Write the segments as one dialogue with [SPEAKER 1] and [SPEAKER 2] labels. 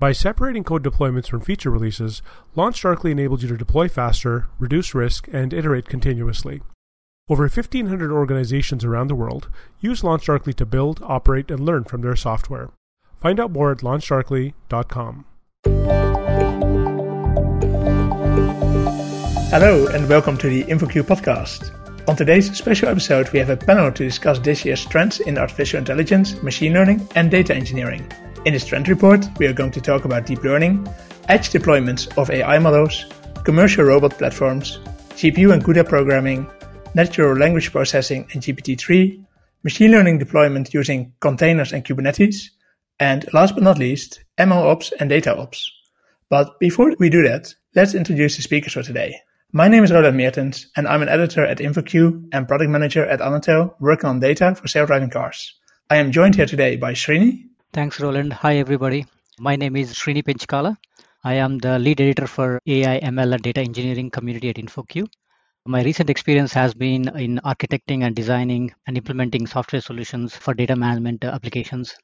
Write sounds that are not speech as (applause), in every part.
[SPEAKER 1] By separating code deployments from feature releases, LaunchDarkly enables you to deploy faster, reduce risk, and iterate continuously. Over 1,500 organizations around the world use LaunchDarkly to build, operate, and learn from their software. Find out more at launchdarkly.com.
[SPEAKER 2] Hello, and welcome to the InfoQ podcast. On today's special episode, we have a panel to discuss this year's trends in artificial intelligence, machine learning, and data engineering. In this trend report, we are going to talk about deep learning, edge deployments of AI models, commercial robot platforms, GPU and CUDA programming, natural language processing and GPT-3, machine learning deployment using containers and Kubernetes, and last but not least, MLOps and DataOps. But before we do that, let's introduce the speakers for today. My name is Roland Meertens, and I'm an editor at InfoQ and product manager at Annotell, working on data for self-driving cars. I am joined here today by Srini.
[SPEAKER 3] Thanks, Roland. Hi, everybody. My name is Srini Penchkala. I am the lead editor for AI, ML, and data engineering community at InfoQ. My recent experience has been in architecting and designing and implementing software solutions for data management applications,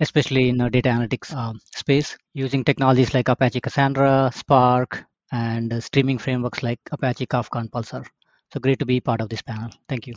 [SPEAKER 3] especially in the data analytics uh, space, using technologies like Apache Cassandra, Spark, and streaming frameworks like Apache Kafka and Pulsar. So great to be part of this panel. Thank you.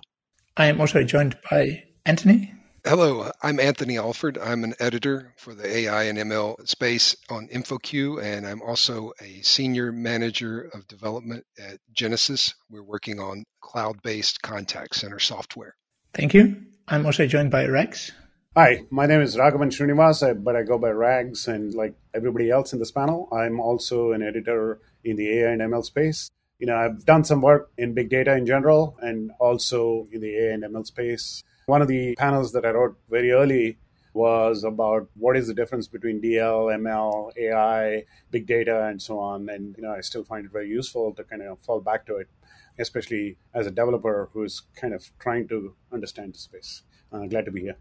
[SPEAKER 2] I am also joined by Anthony.
[SPEAKER 4] Hello, I'm Anthony Alford. I'm an editor for the AI and ML space on InfoQ, and I'm also a senior manager of development at Genesys. We're working on cloud based contact center software.
[SPEAKER 2] Thank you. I'm also joined by Rags.
[SPEAKER 5] Hi, my name is Raghavan Srinivas, but I go by Rags, and like everybody else in this panel, I'm also an editor in the AI and ML space. You know, I've done some work in big data in general and also in the AI and ML space. One of the panels that I wrote very early was about what is the difference between DL, ML, AI, big data, and so on. And you know, I still find it very useful to kind of fall back to it, especially as a developer who's kind of trying to understand the space. Uh, glad to be here.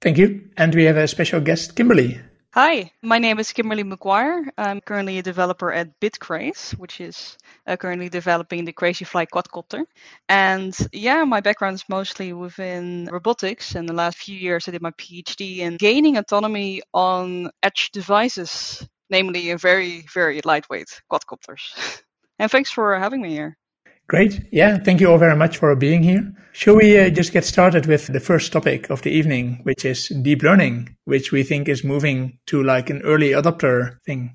[SPEAKER 2] Thank you. And we have a special guest, Kimberly.
[SPEAKER 6] Hi, my name is Kimberly McGuire. I'm currently a developer at Bitcraze, which is uh, currently developing the Crazyflie quadcopter. And yeah, my background is mostly within robotics. And the last few years, I did my PhD in gaining autonomy on edge devices, namely a very, very lightweight quadcopters. (laughs) and thanks for having me here.
[SPEAKER 2] Great. Yeah, thank you all very much for being here. Shall we uh, just get started with the first topic of the evening, which is deep learning, which we think is moving to like an early adopter thing.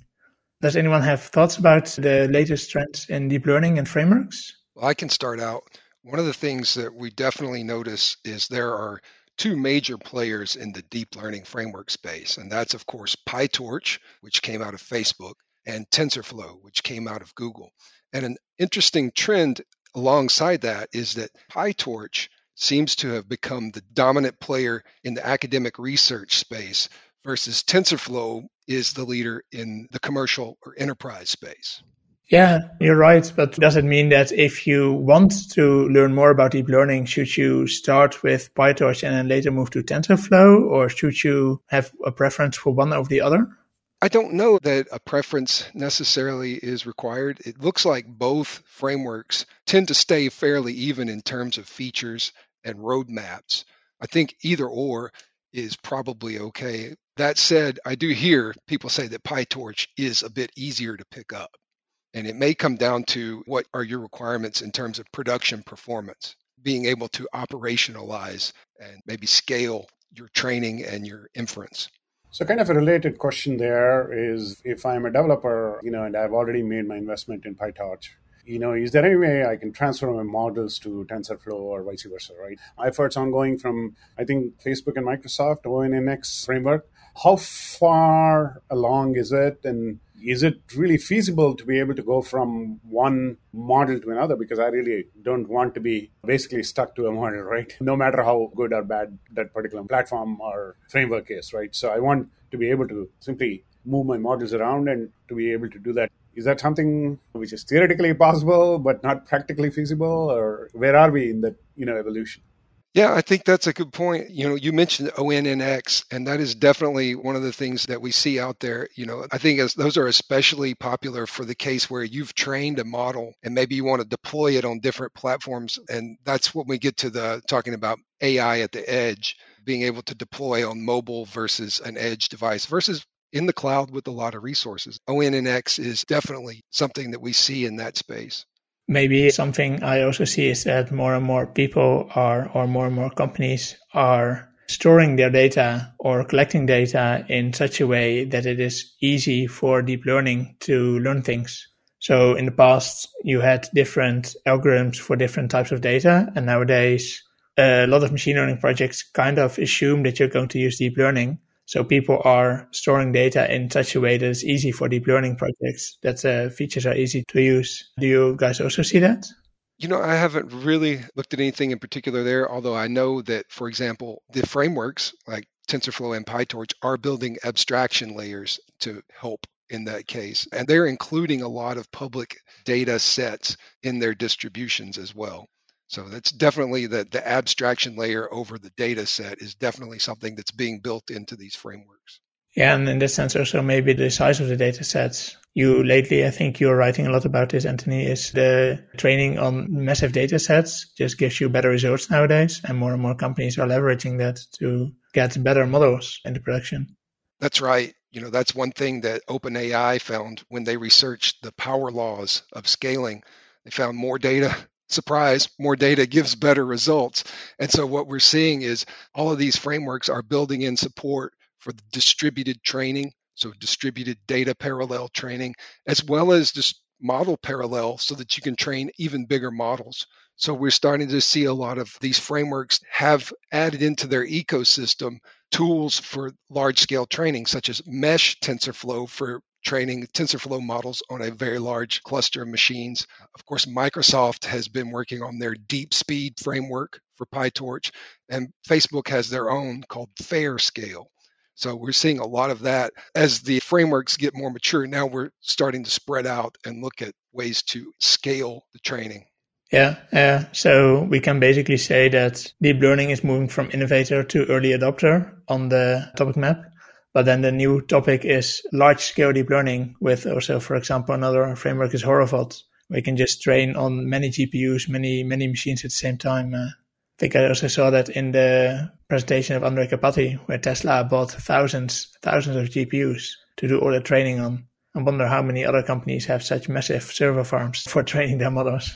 [SPEAKER 2] Does anyone have thoughts about the latest trends in deep learning and frameworks?
[SPEAKER 4] Well, I can start out. One of the things that we definitely notice is there are two major players in the deep learning framework space, and that's, of course, PyTorch, which came out of Facebook, and TensorFlow, which came out of Google. And an interesting trend alongside that is that PyTorch seems to have become the dominant player in the academic research space versus TensorFlow is the leader in the commercial or enterprise space.
[SPEAKER 2] Yeah, you're right. But does it mean that if you want to learn more about deep learning, should you start with PyTorch and then later move to TensorFlow, or should you have a preference for one over the other?
[SPEAKER 4] I don't know that a preference necessarily is required. It looks like both frameworks tend to stay fairly even in terms of features and roadmaps. I think either or is probably okay. That said, I do hear people say that PyTorch is a bit easier to pick up. And it may come down to what are your requirements in terms of production performance, being able to operationalize and maybe scale your training and your inference.
[SPEAKER 5] So, kind of a related question there is if I'm a developer, you know, and I've already made my investment in PyTorch, you know, is there any way I can transfer my models to TensorFlow or vice versa, right? Efforts ongoing from, I think, Facebook and Microsoft, ONNX framework. How far along is it? And is it really feasible to be able to go from one model to another? Because I really don't want to be basically stuck to a model, right? (laughs) No matter how good or bad that particular platform or framework is, right? So I want to be able to simply move my models around and to be able to do that. Is that something which is theoretically possible but not practically feasible, or where are we in that you know evolution?
[SPEAKER 4] Yeah, I think that's a good point. You know, you mentioned ONNX, and that is definitely one of the things that we see out there. You know, I think as those are especially popular for the case where you've trained a model and maybe you want to deploy it on different platforms. And that's when we get to the talking about AI at the edge, being able to deploy on mobile versus an edge device versus in the cloud with a lot of resources. ONNX is definitely something that we see in that space.
[SPEAKER 2] Maybe something I also see is that more and more people are, or more and more companies are storing their data or collecting data in such a way that it is easy for deep learning to learn things. So in the past, you had different algorithms for different types of data. And nowadays, a lot of machine learning projects kind of assume that you're going to use deep learning. So people are storing data in such a way that it's easy for deep learning projects, that uh, features are easy to use. Do you guys also see that?
[SPEAKER 4] You know, I haven't really looked at anything in particular there, although I know that, for example, the frameworks like TensorFlow and PyTorch are building abstraction layers to help in that case. And they're including a lot of public data sets in their distributions as well. So that's definitely the, the abstraction layer over the data set is definitely something that's being built into these frameworks.
[SPEAKER 2] Yeah, and in this sense also maybe the size of the data sets. You lately, I think you're writing a lot about this, Anthony, is the training on massive data sets just gives you better results nowadays. And more and more companies are leveraging that to get better models into production.
[SPEAKER 4] That's right. You know, that's one thing that OpenAI found when they researched the power laws of scaling. They found more data surprise, more data gives better results. And so what we're seeing is all of these frameworks are building in support for distributed training, so distributed data parallel training, as well as just model parallel so that you can train even bigger models. So we're starting to see a lot of these frameworks have added into their ecosystem tools for large scale training, such as Mesh TensorFlow for training TensorFlow models on a very large cluster of machines. Of course, Microsoft has been working on their DeepSpeed framework for PyTorch, and Facebook has their own called FairScale. So we're seeing a lot of that as the frameworks get more mature. Now we're starting to spread out and look at ways to scale the training.
[SPEAKER 2] Yeah, yeah. So we can basically say that deep learning is moving from innovator to early adopter on the topic map. But then the new topic is large scale deep learning with also, for example, another framework is Horovod. We can just train on many GPUs, many, many machines at the same time. Uh, I think I also saw that in the presentation of Andrej Karpathy, where Tesla bought thousands, thousands of GPUs to do all the training on. I wonder how many other companies have such massive server farms for (laughs) training their models.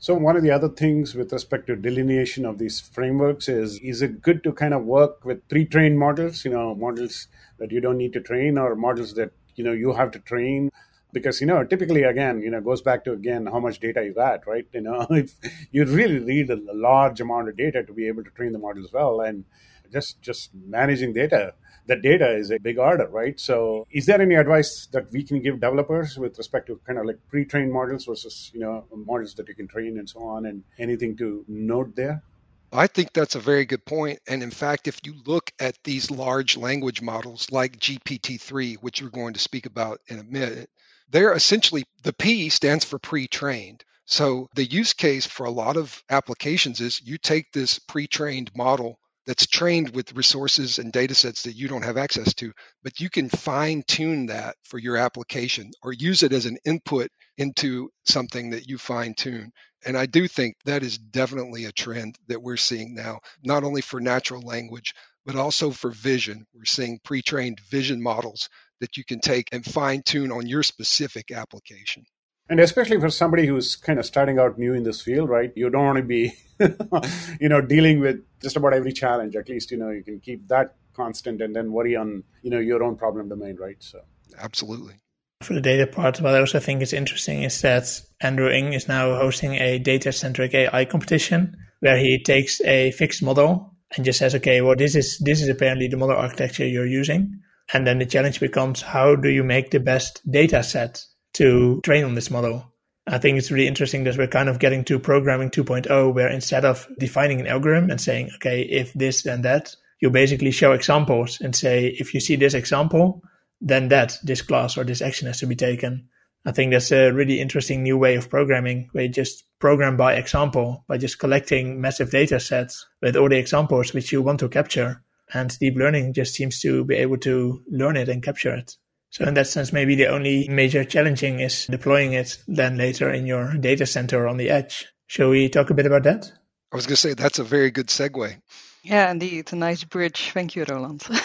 [SPEAKER 5] So one of the other things with respect to delineation of these frameworks is is it good to kind of work with pre-trained models, you know, models that you don't need to train or models that, you know, you have to train? Because you know typically again you know goes back to again how much data you got right? You know (laughs) if you really need a large amount of data to be able to train the models well and just just managing data the data is a big order, right? So, is there any advice that we can give developers with respect to kind of like pre-trained models versus you know models that you can train and so on, and anything to note there?
[SPEAKER 4] I think that's a very good point. And in fact, if you look at these large language models like GPT-3, which we're going to speak about in a minute, they're essentially the P stands for pre-trained. So the use case for a lot of applications is you take this pre-trained model that's trained with resources and data sets that you don't have access to, but you can fine tune that for your application or use it as an input into something that you fine tune. And I do think that is definitely a trend that we're seeing now, not only for natural language, but also for vision. We're seeing pre trained vision models that you can take and fine tune on your specific application.
[SPEAKER 5] And especially for somebody who's kind of starting out new in this field, right? You don't want to be, (laughs) you know, dealing with just about every challenge. At least, you know, you can keep that constant and then worry on, you know, your own problem domain, right? So,
[SPEAKER 4] absolutely.
[SPEAKER 2] For the data part, what I also think is interesting is that Andrew Ng is now hosting a data centric AI competition where he takes a fixed model and just says, okay, well, this is this is apparently the model architecture you're using. And then the challenge becomes how do you make the best data set to train on this model. I think it's really interesting that we're kind of getting to programming 2.0, where instead of defining an algorithm and saying, okay, if this, then that, you basically show examples and say, if you see this example, then that, this class or this action has to be taken. I think that's a really interesting new way of programming where you just program by example, by just collecting massive data sets with all the examples which you want to capture. And deep learning just seems to be able to learn it and capture it. So in that sense, maybe the only major challenging is deploying it then later in your data center on the edge. Shall we talk a bit about that?
[SPEAKER 4] I was going to say that's a very good segue.
[SPEAKER 6] Yeah, indeed, it's a nice bridge. Thank you, Roland. (laughs)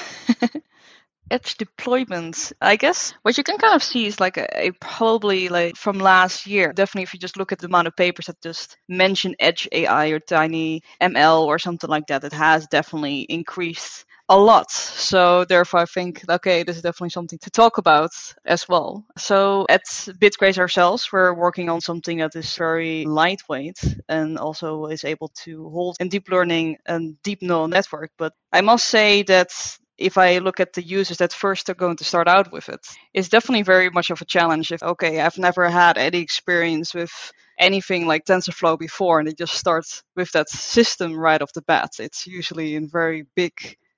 [SPEAKER 6] edge deployment, I guess what you can kind of see is like a, a, probably like from last year. Definitely, if you just look at the amount of papers that just mention edge AI or tiny ML or something like that, it has definitely increased a lot. So therefore, I think okay, this is definitely something to talk about as well. So at Bitcraze ourselves, we're working on something that is very lightweight and also is able to hold in deep learning and deep neural network. But I must say that if I look at the users that first are going to start out with it, it's definitely very much of a challenge. If okay, I've never had any experience with anything like TensorFlow before, and it just starts with that system right off the bat. It's usually a very big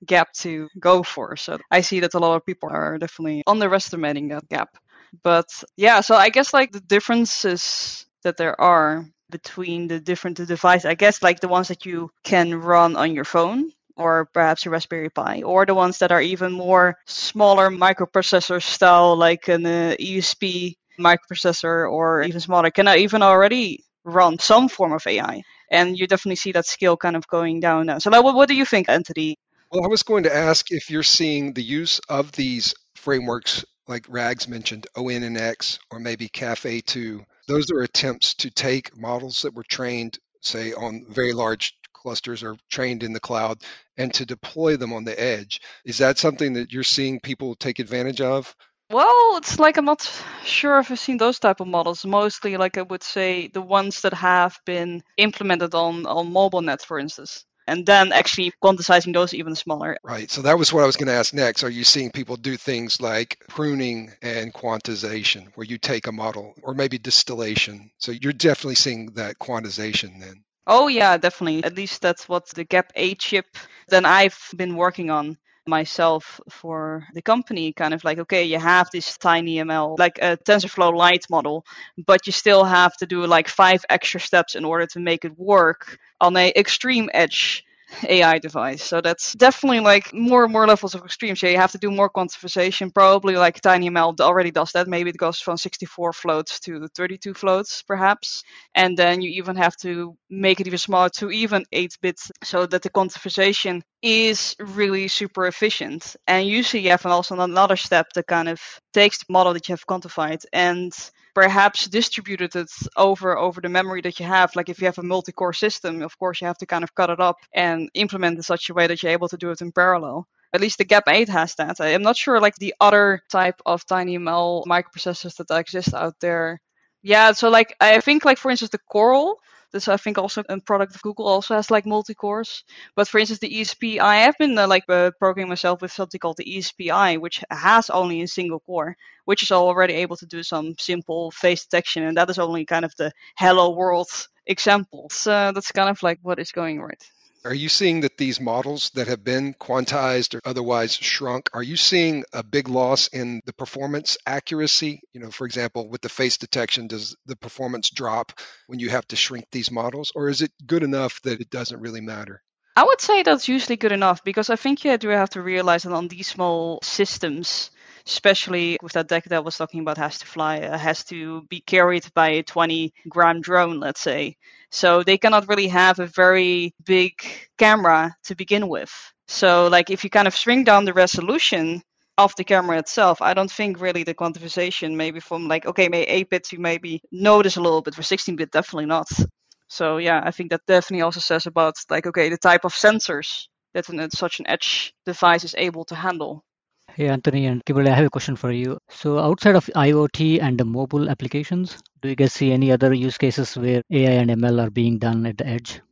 [SPEAKER 6] gap to go for. So I see that a lot of people are definitely underestimating that gap. But yeah, so I guess like the differences that there are between the different devices, I guess like the ones that you can run on your phone or perhaps a Raspberry Pi, or the ones that are even more smaller microprocessor style, like an uh, ESP microprocessor, or even smaller, can I even already run some form of AI. And you definitely see that scale kind of going down now. So, like, what, what do you think, Anthony?
[SPEAKER 4] Well, I was going to ask if you're seeing the use of these frameworks, like Rags mentioned, ONNX, or maybe Caffe2. Those are attempts to take models that were trained, say, on very large clusters or trained in the cloud and to deploy them on the edge. Is that something that you're seeing people take advantage of?
[SPEAKER 6] Well, it's like I'm not sure if I've seen those type of models. Mostly, like I would say, the ones that have been implemented on on MobileNet, for instance and then actually quantizing those even smaller.
[SPEAKER 4] Right. So that was what I was going to ask next. Are you seeing people do things like pruning and quantization, where you take a model, or maybe distillation? So you're definitely seeing that quantization then.
[SPEAKER 6] Oh yeah, definitely. At least that's what the GAP 8 chip that I've been working on myself for the company kind of like okay you have this tiny ml like a tensorflow lite model but you still have to do like five extra steps in order to make it work on a extreme edge AI device. So that's definitely like more and more levels of extreme. So you have to do more quantization. Probably like TinyML already does that. Maybe it goes from 64 floats to 32 floats, perhaps. And then you even have to make it even smaller to even 8 bits so that the quantization is really super efficient. And usually you have also another step that kind of takes the model that you have quantified and perhaps distributed it over over the memory that you have. Like if you have a multi-core system, of course you have to kind of cut it up and implement in such a way that you're able to do it in parallel. At least the GAP 8 has that. I'm not sure like the other type of tiny TinyML microprocessors that exist out there. Yeah, so like I think like for instance the Coral this I think also a product of Google also has like multi-cores. But for instance, the ESP, I have been uh, like uh, programming myself with something called the ESP-EYE, which has only a single core, which is already able to do some simple face detection, and that is only kind of the hello world (laughs) example. So that's kind of like what is going right.
[SPEAKER 4] Are you seeing that these models that have been quantized or otherwise shrunk, are you seeing a big loss in the performance accuracy? You know, for example, with the face detection, does the performance drop when you have to shrink these models, or is it good enough that it doesn't really matter?
[SPEAKER 6] I would say that's usually good enough because I think you do have to realize that on these small systems, especially with that deck that I was talking about has to fly, uh, has to be carried by a 20 gram drone, let's say. So they cannot really have a very big camera to begin with. So like if you kind of shrink down the resolution of the camera itself, I don't think really the quantization maybe from like okay, maybe 8 bits you maybe notice a little bit for 16 bit definitely not. So yeah, I think that definitely also says about like okay the type of sensors that an, such an edge device is able to handle.
[SPEAKER 3] Hey, Anthony and Kimberly, I have a question for you. So, outside of IoT and the mobile applications, do you guys see any other use cases where AI and ML are being done at the edge?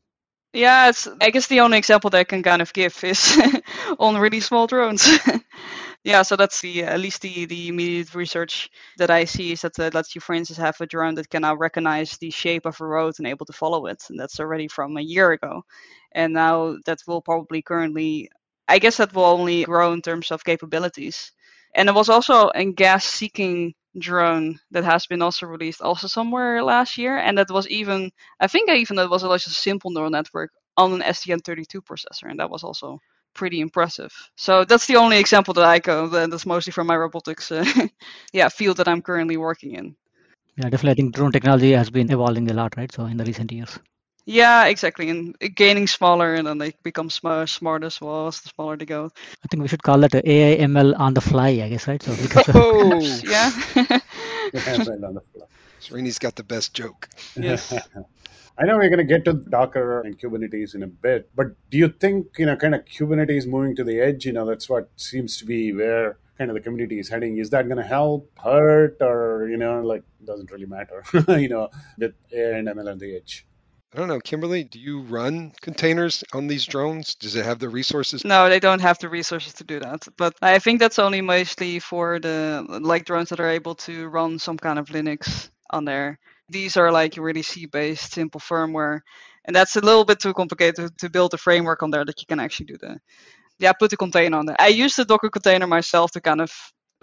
[SPEAKER 6] Yeah, I guess the only example that I can kind of give is (laughs) on really small drones. (laughs) yeah, so that's the at least the, the immediate research that I see is that uh, lets you, for instance, have a drone that can now recognize the shape of a road and able to follow it, and that's already from a year ago. And now that will probably currently I guess that will only grow in terms of capabilities. And there was also a gas seeking drone that has been also released also somewhere last year. And that was even, I think even that was a just simple neural network on an STM32 processor. And that was also pretty impressive. So that's the only example that I go. That's mostly from my robotics, uh, (laughs) yeah, field that I'm currently working in.
[SPEAKER 3] Yeah, definitely. I think drone technology has been evolving a lot, right? So in the recent years.
[SPEAKER 6] Yeah, exactly. And gaining smaller, and then they become smart, smart as well as the smaller they go.
[SPEAKER 3] I think we should call that AI ML on the fly, I guess, right?
[SPEAKER 4] So because (laughs) oh,
[SPEAKER 6] yeah. (laughs)
[SPEAKER 4] Srini's got the best joke.
[SPEAKER 6] Yes. (laughs)
[SPEAKER 5] I know we're going to get to Docker and Kubernetes in a bit, but do you think, you know, kind of Kubernetes moving to the edge, you know, that's what seems to be where kind of the community is heading. Is that going to help, hurt, or, you know, like, doesn't really matter, you know, with AI and ML on the edge?
[SPEAKER 4] I don't know, Kimberly, do you run containers on these drones? Does it have the resources?
[SPEAKER 6] No, they don't have the resources to do that. But I think that's only mostly for the like drones that are able to run some kind of Linux on there. These are like really C based, simple firmware. And that's a little bit too complicated to build a framework on there that you can actually do the yeah, put the container on there. I use the Docker container myself to kind of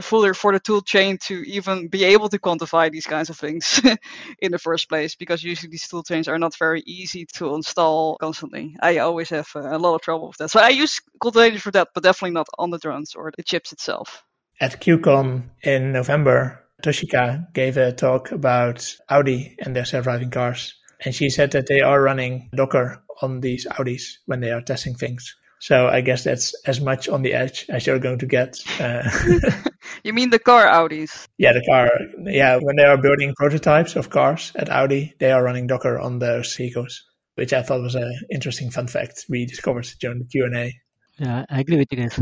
[SPEAKER 6] for for the tool chain to even be able to quantify these kinds of things (laughs) in the first place because usually these tool chains are not very easy to install constantly. I always have a lot of trouble with that. So I use containers for that, but definitely not on the drones or the chips itself.
[SPEAKER 2] At KubeCon in November, Toshika gave a talk about Audi and their self-driving cars. And she said that they are running Docker on these Audis when they are testing things. So I guess that's as much on the edge as you're going to get. Uh, (laughs) (laughs)
[SPEAKER 6] you mean the car Audis?
[SPEAKER 2] Yeah, the car. Yeah, when they are building prototypes of cars at Audi, they are running Docker on their vehicles, which I thought was an interesting fun fact we discovered during the Q and
[SPEAKER 3] A. Yeah, I agree with you guys.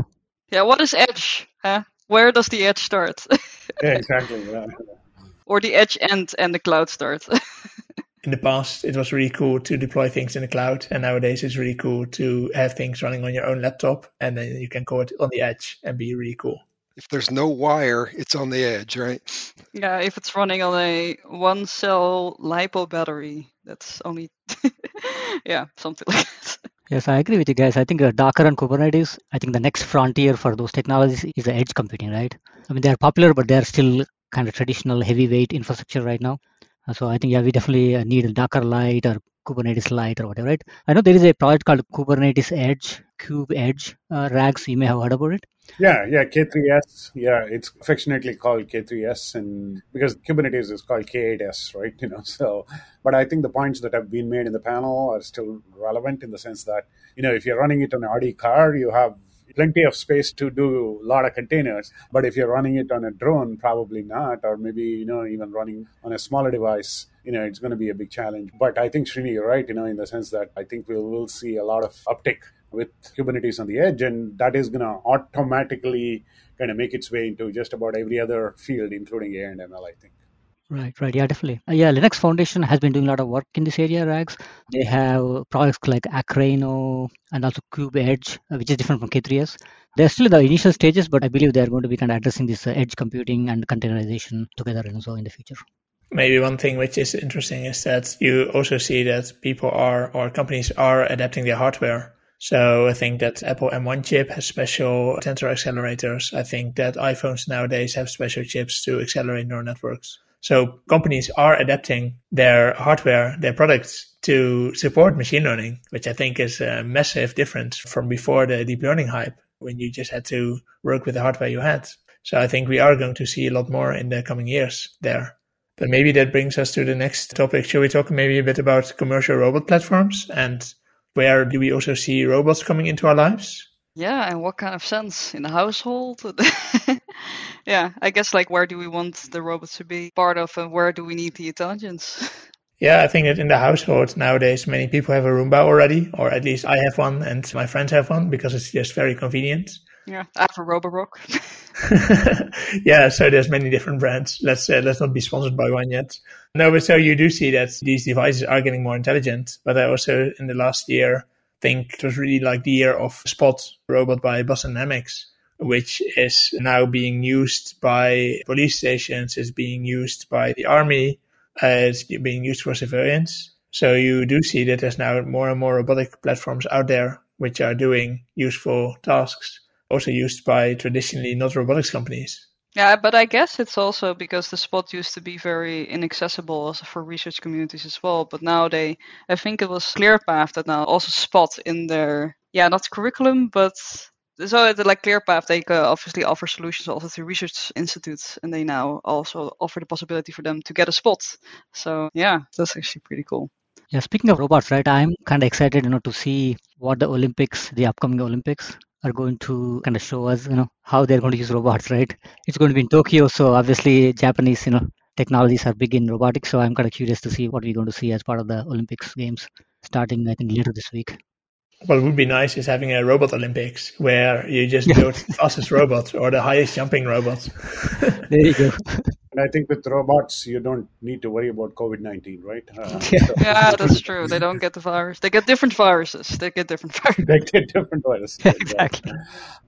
[SPEAKER 6] Yeah, what is edge? Huh? Where does the edge start? (laughs)
[SPEAKER 5] yeah, exactly. Yeah.
[SPEAKER 6] or the edge end and the cloud start. (laughs)
[SPEAKER 2] in the past it was really cool to deploy things in the cloud and nowadays it's really cool to have things running on your own laptop and then you can call it on the edge and be really cool
[SPEAKER 4] if there's no wire it's on the edge right
[SPEAKER 6] yeah if it's running on a one cell lipo battery that's only (laughs) yeah something like that
[SPEAKER 3] Yes, I agree with you guys. I think uh, Docker and Kubernetes, I think the next frontier for those technologies is the edge computing, right? I mean, they're popular, but they're still kind of traditional heavyweight infrastructure right now. Uh, so I think yeah, we definitely uh, need a Docker Lite or Kubernetes Lite or whatever, right? I know there is a project called Kubernetes Edge, Kube Edge. Uh, Rags, you may have heard about it.
[SPEAKER 5] Yeah, yeah, K3S. Yeah, it's affectionately called K3S, and because Kubernetes is called K8S, right? (laughs) You know, so. But I think the points that have been made in the panel are still relevant in the sense that you know if you're running it on an Audi car, you have plenty of space to do a lot of containers. But if you're running it on a drone, probably not, or maybe you know even running on a smaller device, you know it's going to be a big challenge. But I think Srini, you're right, you know, in the sense that I think we'll will see a lot of uptick with Kubernetes on the edge, and that is going to automatically kind of make its way into just about every other field, including AI and ML. I think.
[SPEAKER 3] Right, right. Yeah, definitely. Uh, yeah, Linux Foundation has been doing a lot of work in this area, Rags. They have products like Akraino and also Kube Edge, uh, which is different from K3S. They're still in the initial stages, but I believe they're going to be kind of addressing this uh, edge computing and containerization together and so in the future.
[SPEAKER 2] Maybe one thing which is interesting is that you also see that people are or companies are adapting their hardware. So I think that Apple M1 chip has special tensor accelerators. I think that iPhones nowadays have special chips to accelerate neural networks. So companies are adapting their hardware, their products to support machine learning, which I think is a massive difference from before the deep learning hype when you just had to work with the hardware you had. So I think we are going to see a lot more in the coming years there. But maybe that brings us to the next topic. Shall we talk maybe a bit about commercial robot platforms and where do we also see robots coming into our lives?
[SPEAKER 6] Yeah, and what kind of sense in the household? (laughs) yeah, I guess like where do we want the robots to be part of, and where do we need the intelligence? (laughs)
[SPEAKER 2] Yeah, I think that in the household nowadays, many people have a Roomba already, or at least I have one, and my friends have one because it's just very convenient.
[SPEAKER 6] Yeah, I have a Roborock. (laughs)
[SPEAKER 2] yeah, so there's many different brands. Let's uh, let's not be sponsored by one yet. No, but so you do see that these devices are getting more intelligent. But I also in the last year think it was really like the year of Spot robot by Boston Dynamics which is now being used by police stations, is being used by the army, is being used for civilians. So you do see that there's now more and more robotic platforms out there which are doing useful tasks, also used by traditionally not robotics companies.
[SPEAKER 6] Yeah, but I guess it's also because the spot used to be very inaccessible also for research communities as well. But now they, I think it was ClearPath that now also spot in their, yeah, not curriculum, but so the like ClearPath, they uh, obviously offer solutions also to research institutes, and they now also offer the possibility for them to get a spot. So yeah, that's actually pretty cool.
[SPEAKER 3] Yeah, speaking of robots, right? I'm kind of excited, you know, to see what the Olympics, the upcoming Olympics, are going to kind of show us, you know, how they're going to use robots, right? It's going to be in Tokyo, so obviously Japanese, you know, technologies are big in robotics. So I'm kind of curious to see what we're going to see as part of the Olympics games, starting I think later this week.
[SPEAKER 2] What would be nice is having a robot Olympics where you just build the fastest robot or the highest jumping robot. (laughs)
[SPEAKER 3] there you go. (laughs)
[SPEAKER 5] And I think with robots, you don't need to worry about COVID 19, right? Uh,
[SPEAKER 3] Yeah. (laughs)
[SPEAKER 5] so- (laughs)
[SPEAKER 6] Yeah, that's true. They don't get the virus. They get different viruses. They get different (laughs) viruses.
[SPEAKER 5] they get different viruses.
[SPEAKER 3] Yeah, exactly.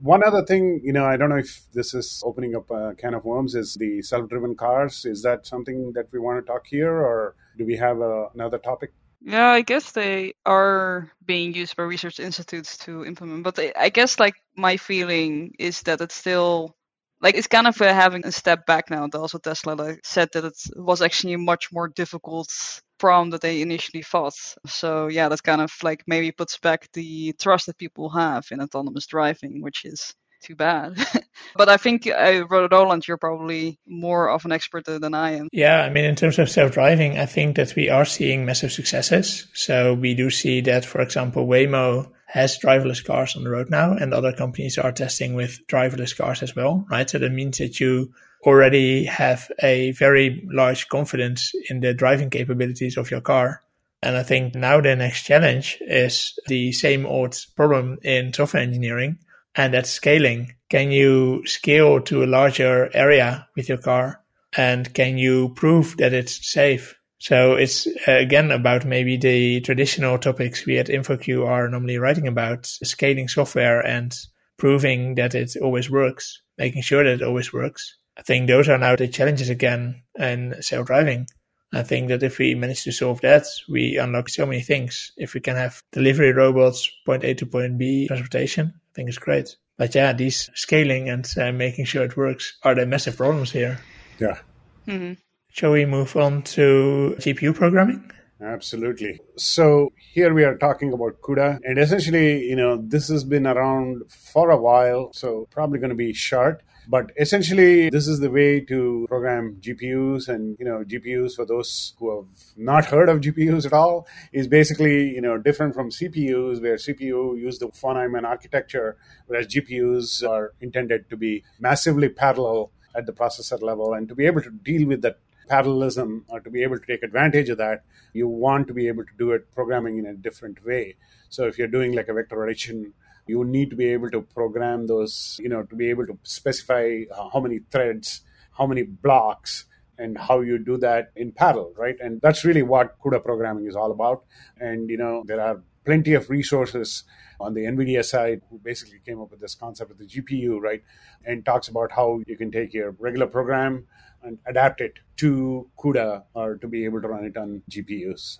[SPEAKER 5] One other thing, you know, I don't know if this is opening up a can of worms, is the self driven cars. Is that something that we want to talk here, or do we have uh, another topic?
[SPEAKER 6] Yeah, I guess they are being used by research institutes to implement. But they, I guess like my feeling is that it's still like it's kind of uh, having a step back now. And also Tesla like, said that it was actually a much more difficult problem that they initially thought. So yeah, that kind of like maybe puts back the trust that people have in autonomous driving, which is too bad. (laughs) but I think uh, Roland, you're probably more of an expert than I am.
[SPEAKER 2] Yeah, I mean, in terms of self-driving, I think that we are seeing massive successes. So we do see that, for example, Waymo has driverless cars on the road now, and other companies are testing with driverless cars as well, right? So that means that you already have a very large confidence in the driving capabilities of your car. And I think now the next challenge is the same old problem in software engineering, and that's scaling. Can you scale to a larger area with your car? And can you prove that it's safe? So it's uh, again about maybe the traditional topics we at InfoQ are normally writing about scaling software and proving that it always works, making sure that it always works. I think those are now the challenges again in self driving. I think that if we manage to solve that, we unlock so many things. If we can have delivery robots, point A to point B transportation, I think it's great. But yeah, these scaling and uh, making sure it works are the massive problems here.
[SPEAKER 5] Yeah,
[SPEAKER 6] hmm
[SPEAKER 2] Shall we move on to GPU programming?
[SPEAKER 5] absolutely. So here we are talking about CUDA, and essentially, you know, this has been around for a while, so probably going to be short. But essentially, this is the way to program GPUs, and you know, GPUs for those who have not heard of GPUs at all is basically you know different from CPUs, where CPU use the von Neumann architecture, whereas GPUs are intended to be massively parallel at the processor level, and to be able to deal with that parallelism or to be able to take advantage of that, you want to be able to do it programming in a different way. So if you're doing like a vector addition, you need to be able to program those, you know, to be able to specify how many threads, how many blocks, and how you do that in parallel, right? And that's really what CUDA programming is all about. And, you know, there are plenty of resources on the NVIDIA side who basically came up with this concept of the GPU, right? And talks about how you can take your regular program and adapt it to CUDA or to be able to run it on GPUs.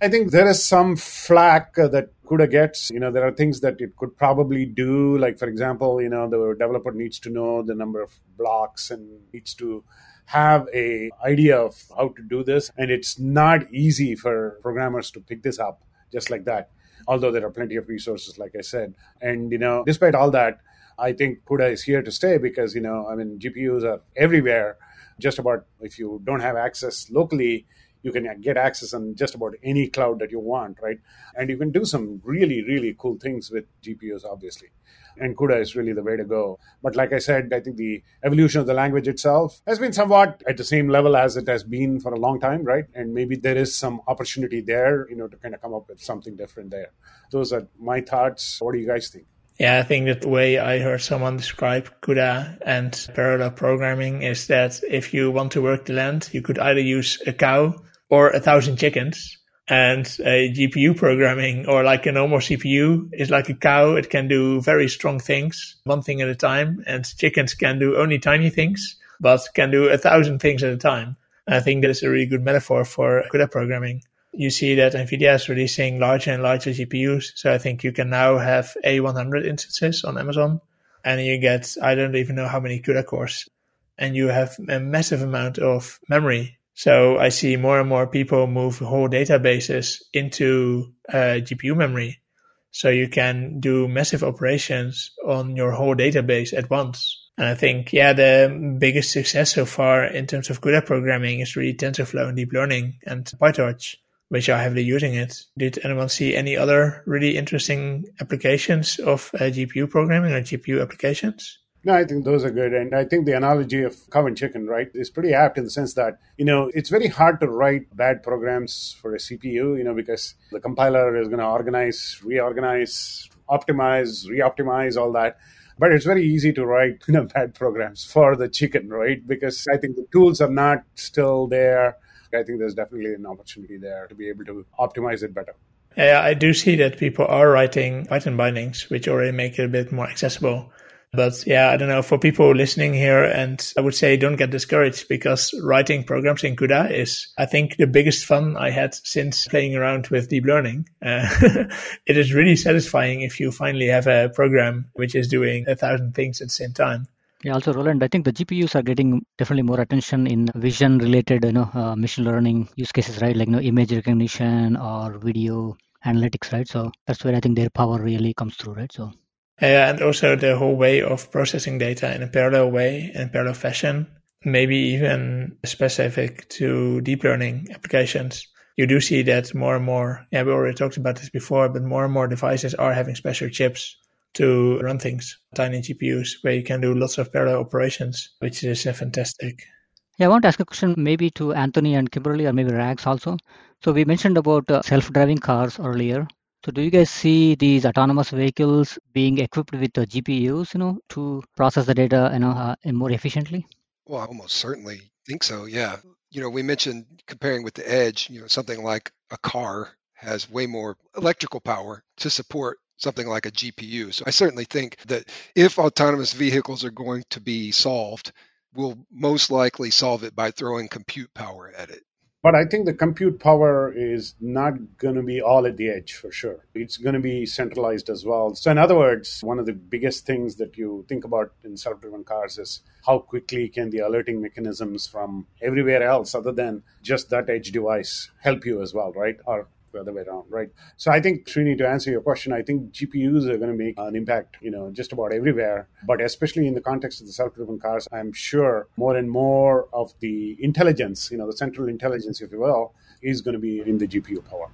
[SPEAKER 5] I think there is some flack uh, that CUDA gets. You know, there are things that it could probably do. Like, for example, you know, the developer needs to know the number of blocks and needs to have a idea of how to do this. And it's not easy for programmers to pick this up just like that. Although there are plenty of resources, like I said. And, you know, despite all that, I think CUDA is here to stay because, you know, I mean, GPUs are everywhere. Just about if you don't have access locally, you can get access on just about any cloud that you want, right? And you can do some really, really cool things with GPUs, obviously. And CUDA is really the way to go. But like I said, I think the evolution of the language itself has been somewhat at the same level as it has been for a long time, right? And maybe there is some opportunity there, you know, to kind of come up with something different there. Those are my thoughts. What do you guys think?
[SPEAKER 2] Yeah, I think that the way I heard someone describe CUDA and parallel programming is that if you want to work the land, you could either use a cow or a thousand chickens. And a GPU programming or like a normal CPU is like a cow. It can do very strong things, one thing at a time. And chickens can do only tiny things, but can do a thousand things at a time. I think that is a really good metaphor for CUDA programming you see that NVIDIA is releasing larger and larger GPUs. So I think you can now have A100 instances on Amazon and you get, I don't even know how many CUDA cores and you have a massive amount of memory. So I see more and more people move whole databases into uh, GPU memory. So you can do massive operations on your whole database at once. And I think, yeah, the biggest success so far in terms of CUDA programming is really TensorFlow and deep learning and PyTorch which are heavily using it. Did anyone see any other really interesting applications of uh, GPU programming or GPU applications?
[SPEAKER 5] No, I think those are good. And I think the analogy of cow and chicken, right, is pretty apt in the sense that, you know, it's very hard to write bad programs for a CPU, you know, because the compiler is going to organize, reorganize, optimize, re-optimize, all that. But it's very easy to write you know, (laughs) bad programs for the chicken, right? Because I think the tools are not still there. I think there's definitely an opportunity there to be able to optimize it better.
[SPEAKER 2] Yeah, I do see that people are writing Python bindings, which already make it a bit more accessible. But yeah, I don't know for people listening here, and I would say don't get discouraged because writing programs in CUDA is, I think, the biggest fun I had since playing around with deep learning. Uh, (laughs) it is really satisfying if you finally have a program which is doing a thousand things at the same time.
[SPEAKER 3] Yeah, also Roland, I think the GPUs are getting definitely more attention in vision related, you know, uh, machine learning use cases, right? Like, you know, image recognition or video analytics, right? So that's where I think their power really comes through, right? So
[SPEAKER 2] and also the whole way of processing data in a parallel way, in parallel fashion, maybe even specific to deep learning applications. You do see that more and more, yeah, we already talked about this before, but more and more devices are having special chips to run things, tiny GPUs, where you can do lots of parallel operations, which is fantastic.
[SPEAKER 3] Yeah, I want to ask a question maybe to Anthony and Kimberly, or maybe Rags also. So we mentioned about uh, self-driving cars earlier. So do you guys see these autonomous vehicles being equipped with the GPUs, you know, to process the data, you know, uh, more efficiently?
[SPEAKER 4] Well, I almost certainly think so. Yeah. You know, we mentioned comparing with the edge, you know, something like a car has way more electrical power to support something like a GPU. So I certainly think that if autonomous vehicles are going to be solved, we'll most likely solve it by throwing compute power at it.
[SPEAKER 5] But I think the compute power is not going to be all at the edge for sure. It's going to be centralized as well. So, in other words, one of the biggest things that you think about in self driven cars is how quickly can the alerting mechanisms from everywhere else other than just that edge device help you as well, right? Or the other way around, right? So I think Srini, to answer your question, I think GPUs are going to make an impact, you know, just about everywhere. But especially in the context of the self-driven cars, I'm sure more and more of the intelligence, you know, the central intelligence, if you will, is going to be in the GPU power.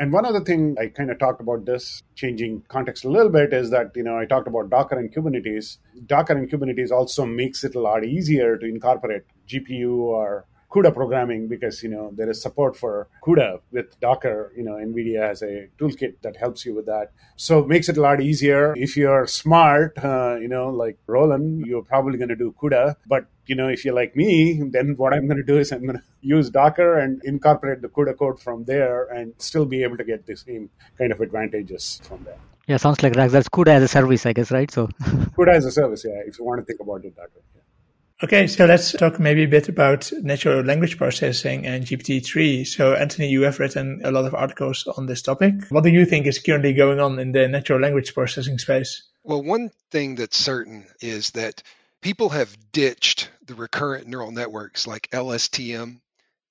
[SPEAKER 5] And one other thing I kind of talked about this changing context a little bit is that, you know, I talked about Docker and Kubernetes. Docker and Kubernetes also makes it a lot easier to incorporate GPU or CUDA programming because you know there is support for CUDA with Docker. You know, NVIDIA has a toolkit that helps you with that, so it makes it a lot easier. If you're smart, uh, you know, like Roland, you're probably going to do CUDA. But you know, if you're like me, then what I'm going to do is I'm going (laughs) to use Docker and incorporate the CUDA code from there, and still be able to get the same kind of advantages from there.
[SPEAKER 3] Yeah, sounds like That's CUDA as a service, I guess, right? So (laughs)
[SPEAKER 5] CUDA as a service, yeah. If you want to think about it that way. Yeah.
[SPEAKER 2] Okay, so let's talk maybe a bit about natural language processing and GPT-3. So, Anthony, you have written a lot of articles on this topic. What do you think is currently going on in the natural language processing space?
[SPEAKER 4] Well, one thing that's certain is that people have ditched the recurrent neural networks like LSTM,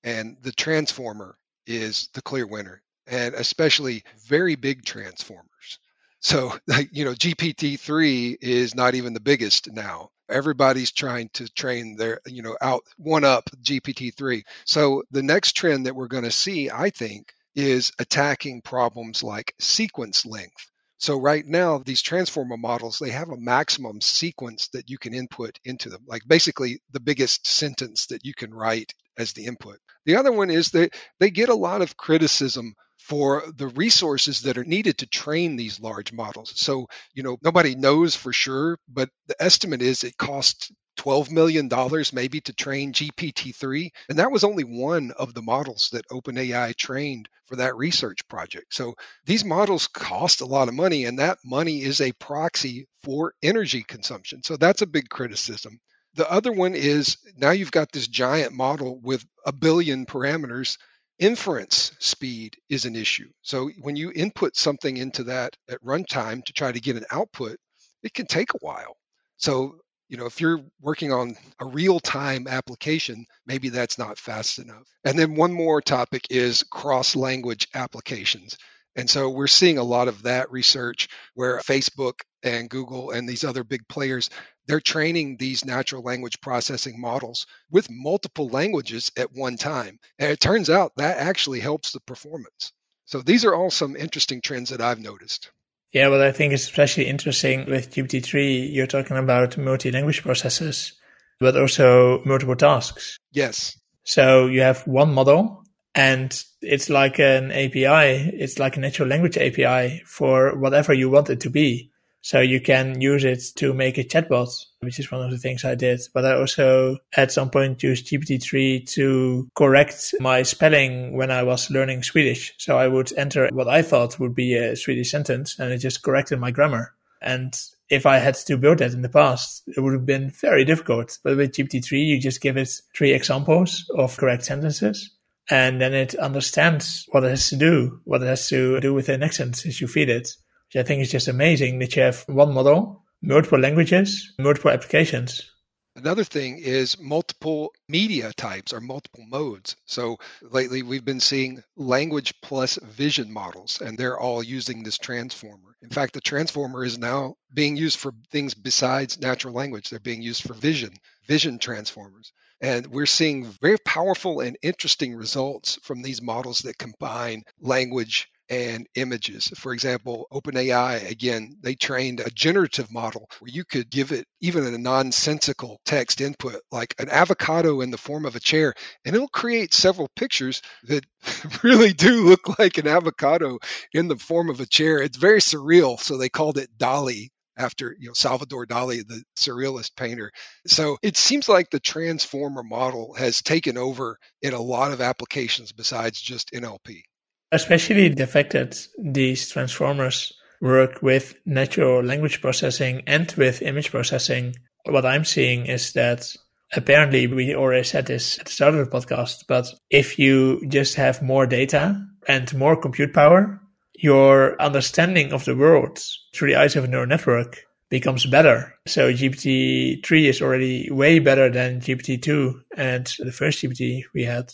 [SPEAKER 4] and the transformer is the clear winner, and especially very big transformers. So, (laughs) you know, GPT-3 is not even the biggest now everybody's trying to train their you know out one up gpt-3 so the next trend that we're going to see i think is attacking problems like sequence length. So right now these transformer models they have a maximum sequence that you can input into them like basically the biggest sentence that you can write as the input. The other one is that they get a lot of criticism for the resources that are needed to train these large models. So, you know, nobody knows for sure, but the estimate is it costs $12 million maybe to train GPT-3. And that was only one of the models that OpenAI trained for that research project. So these models cost a lot of money, and that money is a proxy for energy consumption. So that's a big criticism. The other one is now you've got this giant model with a billion parameters inference speed is an issue. So when you input something into that at runtime to try to get an output, it can take a while. So, you know, if you're working on a real time application, maybe that's not fast enough. And then one more topic is cross language applications. And so we're seeing a lot of that research where Facebook and Google and these other big players, they're training these natural language processing models with multiple languages at one time. And it turns out that actually helps the performance. So these are all some interesting trends that I've noticed.
[SPEAKER 2] Yeah, well, I think it's especially interesting with GPT-3, you're talking about multi-language processes, but also multiple tasks.
[SPEAKER 4] Yes.
[SPEAKER 2] So you have one model and it's like an API. It's like a natural language API for whatever you want it to be. So you can use it to make a chatbot, which is one of the things I did. But I also at some point used GPT-3 to correct my spelling when I was learning Swedish. So I would enter what I thought would be a Swedish sentence and it just corrected my grammar. And if I had to build that in the past, it would have been very difficult. But with GPT-3, you just give it three examples of correct sentences and then it understands what it has to do, what it has to do with the next sentence you feed it. Which I think is just amazing that you have one model, multiple languages, multiple applications.
[SPEAKER 4] Another thing is multiple media types or multiple modes. So lately we've been seeing language plus vision models, and they're all using this transformer. In fact, the transformer is now being used for things besides natural language. They're being used for vision, vision transformers. And we're seeing very powerful and interesting results from these models that combine language and images. For example, OpenAI, again, they trained a generative model where you could give it even a nonsensical text input, like an avocado in the form of a chair, and it'll create several pictures that (laughs) really do look like an avocado in the form of a chair. It's very surreal. So they called it DALL-E after you know Salvador Dali, the surrealist painter. So it seems like the transformer model has taken over in a lot of applications besides just NLP.
[SPEAKER 2] Especially the fact that these transformers work with natural language processing and with image processing. What I'm seeing is that apparently we already said this at the start of the podcast, but if you just have more data and more compute power, your understanding of the world through the eyes of a neural network becomes better. So GPT-3 is already way better than GPT-2 and the first GPT we had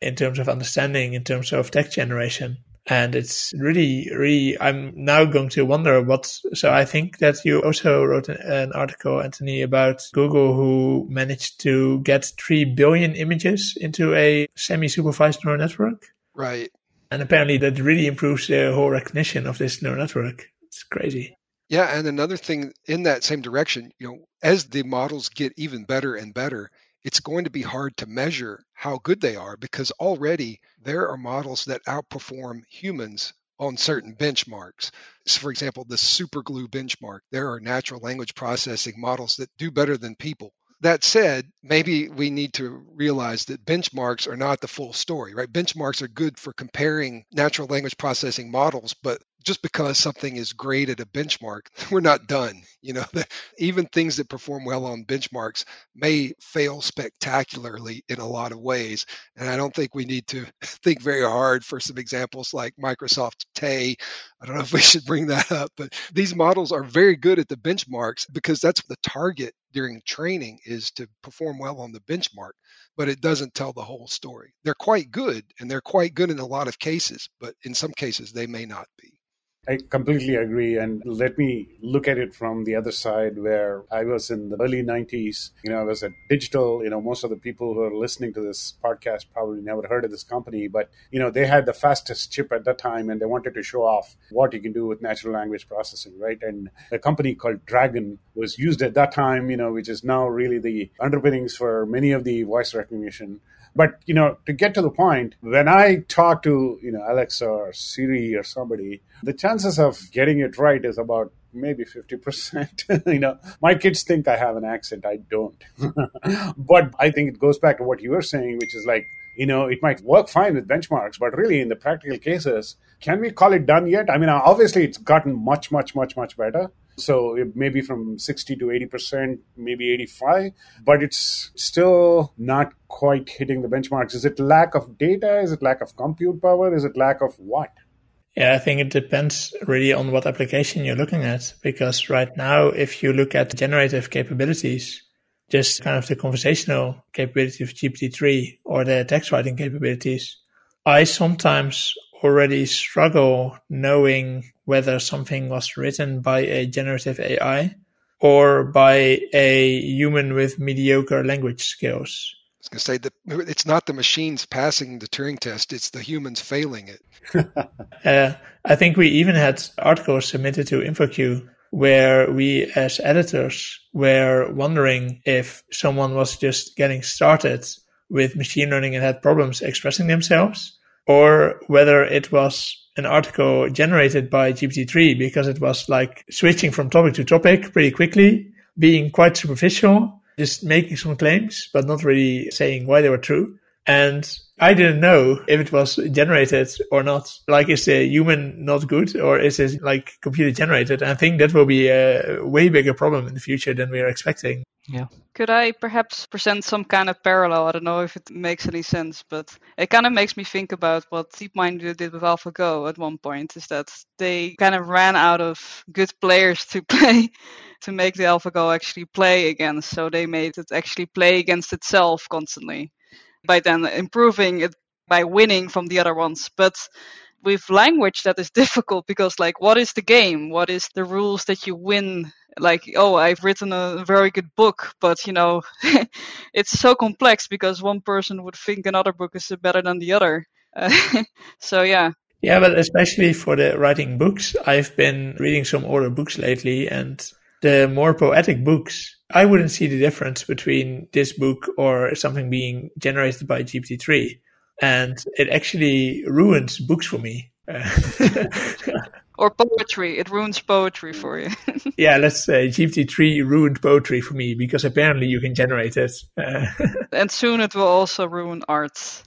[SPEAKER 2] in terms of understanding, in terms of text generation. And it's really, really, I'm now going to wonder what. So I think that you also wrote an, article, Anthony, about Google who managed to get 3 billion images into a semi supervised neural network.
[SPEAKER 4] Right.
[SPEAKER 2] And apparently that really improves the whole recognition of this neural network. It's crazy.
[SPEAKER 4] Yeah, and another thing in that same direction, you know, as the models get even better and better, it's going to be hard to measure how good they are because already there are models that outperform humans on certain benchmarks. So for example, the SuperGLUE benchmark, there are natural language processing models that do better than people. That said, maybe we need to realize that benchmarks are not the full story, right? Benchmarks are good for comparing natural language processing models, but just because something is great at a benchmark, (laughs) we're not done. You know, even things that perform well on benchmarks may fail spectacularly in a lot of ways. And I don't think we need to (laughs) think very hard for some examples like Microsoft Tay. I don't know if we should bring that up, but these models are very good at the benchmarks because that's the target during training is to perform well on the benchmark but it doesn't tell the whole story. They're quite good and they're quite good in a lot of cases, but in some cases they may not be.
[SPEAKER 5] I completely agree. And let me look at it from the other side where I was in the early 90s. You know, I was at digital. You know, most of the people who are listening to this podcast probably never heard of this company, but, you know, they had the fastest chip at that time and they wanted to show off what you can do with natural language processing, right? And a company called Dragon was used at that time, you know, which is now really the underpinnings for many of the voice recognition but you know, to get to the point, when I talk to you know Alexa or Siri or somebody, the chances of getting it right is about maybe 50%. (laughs) you know, my kids think I have an accent. I don't. (laughs) but I think it goes back to what you were saying, which is like, you know, it might work fine with benchmarks, but really in the practical cases, can we call it done yet? I mean, obviously it's gotten much, much, much, much better. So maybe from 60 to 80%, maybe 85, but it's still not quite hitting the benchmarks. Is it lack of data? Is it lack of compute power? Is it lack of what?
[SPEAKER 2] Yeah, I think it depends really on what application you're looking at. Because right now, if you look at generative capabilities, just kind of the conversational capability of GPT-3 or the text writing capabilities, I sometimes already struggle knowing whether something was written by a generative AI or by a human with mediocre language skills.
[SPEAKER 4] I was going to say that it's not the machines passing the Turing test; it's the humans failing it. (laughs)
[SPEAKER 2] uh, I think we even had articles submitted to InfoQ where we as editors were wondering if someone was just getting started with machine learning and had problems expressing themselves, or whether it was an article generated by GPT-3 because it was like switching from topic to topic pretty quickly, being quite superficial, just making some claims, but not really saying why they were true. And I didn't know if it was generated or not. Like, is the human not good or is it like computer generated? I think that will be a way bigger problem in the future than we are expecting.
[SPEAKER 3] Yeah.
[SPEAKER 6] Could I perhaps present some kind of parallel? I don't know if it makes any sense, but it kind of makes me think about what DeepMind did with AlphaGo at one point. Is that they kind of ran out of good players to (laughs) play to make the AlphaGo actually play against, so they made it actually play against itself constantly by then improving it by winning from the other ones. But with language, that is (laughs) difficult because, like, what is the game? What is the rules that you win? Like, oh, I've written a very good book, but you know, (laughs) it's so complex because one person would think another book is better than the other. (laughs) So yeah.
[SPEAKER 2] Yeah, but especially for the writing books, I've been reading some older books lately, and the more poetic books I wouldn't see the difference between this book or something being generated by GPT-3. And it actually ruins books for me.
[SPEAKER 6] or poetry. It ruins poetry for you. (laughs)
[SPEAKER 2] yeah, let's say GPT-3 ruined poetry for me because apparently you can generate it. (laughs)
[SPEAKER 6] and soon it will also ruin art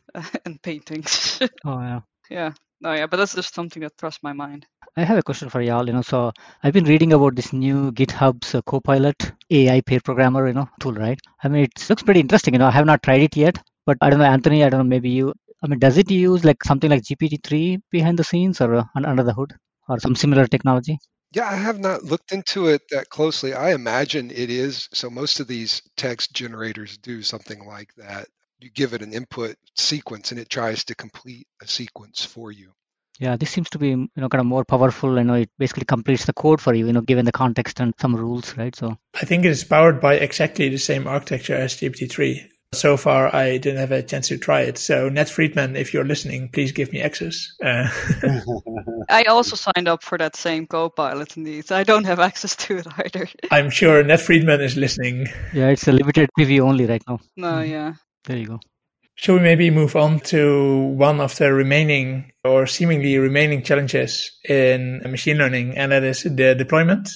[SPEAKER 6] and paintings. (laughs)
[SPEAKER 3] oh, yeah.
[SPEAKER 6] Yeah. No, yeah, but that's just something that crossed my mind.
[SPEAKER 3] I have a question for y'all. You know, so I've been reading about this new GitHub's uh, Copilot AI pair programmer, you know, tool, right? I mean, it looks pretty interesting. You know, I have not tried it yet, but I don't know, Anthony. I don't know, maybe you. I mean, does it use like something like GPT-3 behind the scenes or uh, under the hood, or some similar technology?
[SPEAKER 4] Yeah, I have not looked into it that closely. I imagine it is. So most of these text generators do something like that. You give it an input sequence and it tries to complete a sequence for you.
[SPEAKER 3] Yeah, this seems to be you know kind of more powerful. You know, it basically completes the code for you. You know, given the context and some rules, right? So
[SPEAKER 2] I think it is powered by exactly the same architecture as GPT-3. So far, I didn't have a chance to try it. So, Nat Friedman, if you're listening, please give me access. Uh, (laughs)
[SPEAKER 6] I also signed up for that same Copilot, indeed. I don't have access to it either. (laughs)
[SPEAKER 2] I'm sure Nat Friedman is listening.
[SPEAKER 3] Yeah, it's a limited preview only right now.
[SPEAKER 6] No, yeah.
[SPEAKER 3] There you go.
[SPEAKER 2] Should we maybe move on to one of the remaining or seemingly remaining challenges in machine learning, and that is the deployment?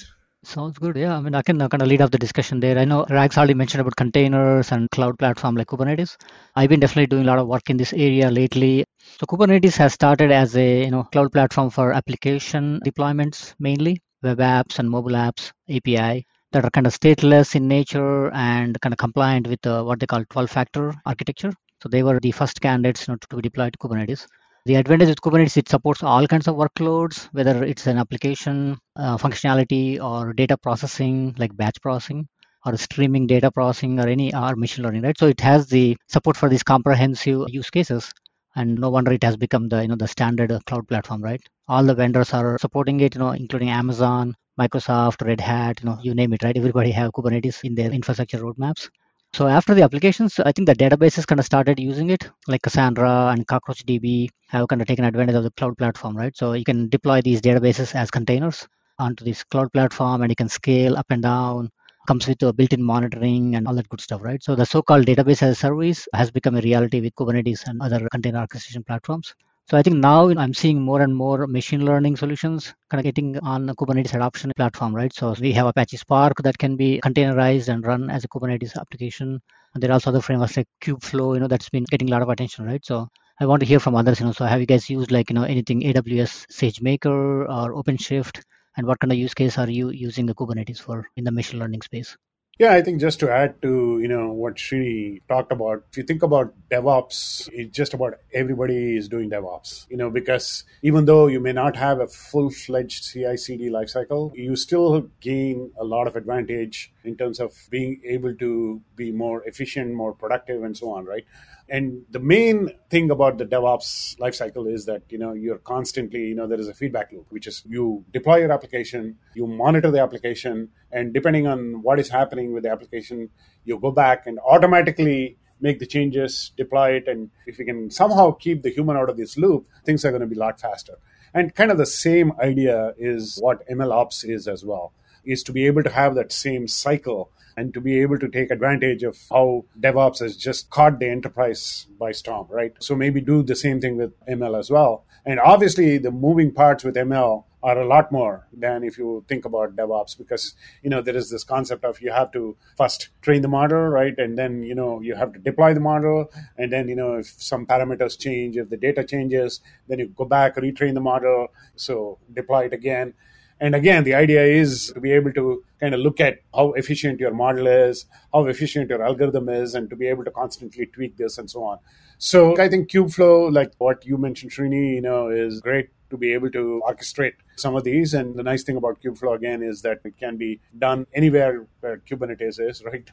[SPEAKER 3] Sounds good. Yeah, I mean, I can kind of lead off the discussion there. I know Rags already mentioned about containers and cloud platform like Kubernetes. I've been definitely doing a lot of work in this area lately. So Kubernetes has started as a you know cloud platform for application deployments mainly, web apps and mobile apps API that are kind of stateless in nature and kind of compliant with uh, what they call 12-factor architecture. So they were the first candidates you know, to be deployed to Kubernetes. The advantage with Kubernetes, it supports all kinds of workloads, whether it's an application uh, functionality or data processing, like batch processing, or streaming data processing, or any or machine learning, right? So it has the support for these comprehensive use cases, and no wonder it has become the you know the standard cloud platform, right? All the vendors are supporting it, you know, including Amazon, Microsoft, Red Hat, you know, you name it, right? Everybody have Kubernetes in their infrastructure roadmaps. So after the applications, I think the databases kind of started using it, like Cassandra and CockroachDB have kind of taken advantage of the cloud platform, right? So you can deploy these databases as containers onto this cloud platform, and you can scale up and down. Comes with a built-in monitoring and all that good stuff, right? So the so-called database as a service has become a reality with Kubernetes and other container orchestration platforms. So I think now I'm seeing more and more machine learning solutions kind of getting on the Kubernetes adoption platform, right? So we have Apache Spark that can be containerized and run as a Kubernetes application. And there are also other frameworks like Kubeflow, you know, that's been getting a lot of attention, right? So I want to hear from others, you know, so have you guys used like, you know, anything AWS SageMaker or OpenShift? And what kind of use case are you using the Kubernetes for in the machine learning space?
[SPEAKER 5] Yeah, I think just to add to you know what Srini talked about, if you think about DevOps, it's just about everybody is doing DevOps. You know, because even though you may not have a full-fledged CI/CD lifecycle, you still gain a lot of advantage in terms of being able to be more efficient, more productive, and so on. Right? And the main thing about the DevOps lifecycle is that you know you're constantly you know there is a feedback loop, which is you deploy your application, you monitor the application, and depending on what is happening with the application, you go back and automatically make the changes, deploy it, and if you can somehow keep the human out of this loop, things are going to be a lot faster. And kind of the same idea is what ML Ops is as well, is to be able to have that same cycle and to be able to take advantage of how DevOps has just caught the enterprise by storm, right? So maybe do the same thing with ML as well. And obviously, the moving parts with ML are a lot more than if you think about DevOps because you know there is this concept of you have to first train the model, right, and then you know you have to deploy the model, and then you know if some parameters change, if the data changes, then you go back retrain the model, so deploy it again. And again, the idea is to be able to kind of look at how efficient your model is, how efficient your algorithm is, and to be able to constantly tweak this and so on. So I think Kubeflow, like what you mentioned, Srini, you know, is great to be able to orchestrate some of these. And the nice thing about Kubeflow again is that it can be done anywhere where Kubernetes is, (laughs) right?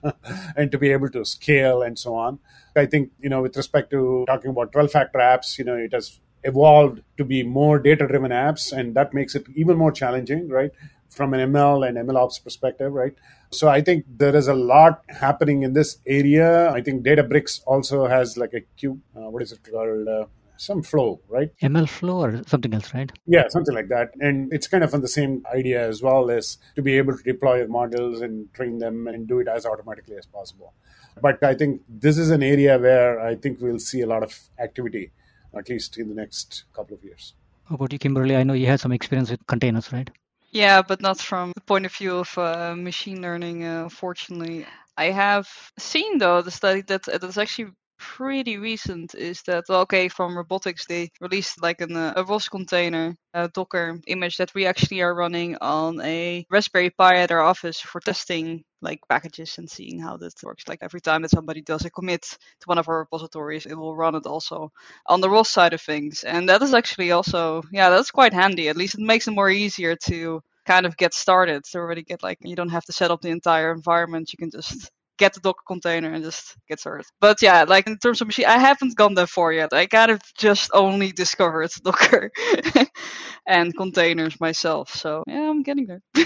[SPEAKER 5] and to be able to scale and so on. I think, you know, with respect to talking about 12 factor apps, you know, it has evolved to be more data driven apps, and that makes it even more challenging, right? From an ML and ml ops perspective, right? So I think there is a lot happening in this area. I think Databricks also has like a Q, uh, what is it called? Uh, some flow, right?
[SPEAKER 3] ML flow or something else, right?
[SPEAKER 5] Yeah, something like that. And it's kind of on the same idea as well as to be able to deploy your models and train them and do it as automatically as possible. But I think this is an area where I think we'll see a lot of activity at least in the next couple of years.
[SPEAKER 3] How about you, Kimberly? I know you had some experience with containers, right?
[SPEAKER 6] Yeah, but not from the point of view of uh, machine learning, uh, fortunately. I have seen, though, the study that that's actually pretty recent is that okay from robotics they released like an, uh, a ROS container a Docker image that we actually are running on a Raspberry Pi at our office for testing like packages and seeing how this works. Like every time that somebody does a commit to one of our repositories, it will run it also on the ROS side of things. And that is actually also, yeah, that's quite handy. At least it makes it more easier to kind of get started to already get like you don't have to set up the entire environment you can just get the Docker container and just get started. But yeah, like in terms of machine, I haven't gone that far yet. I kind of just only discovered (laughs) Docker and containers myself. So yeah, I'm getting there. (laughs)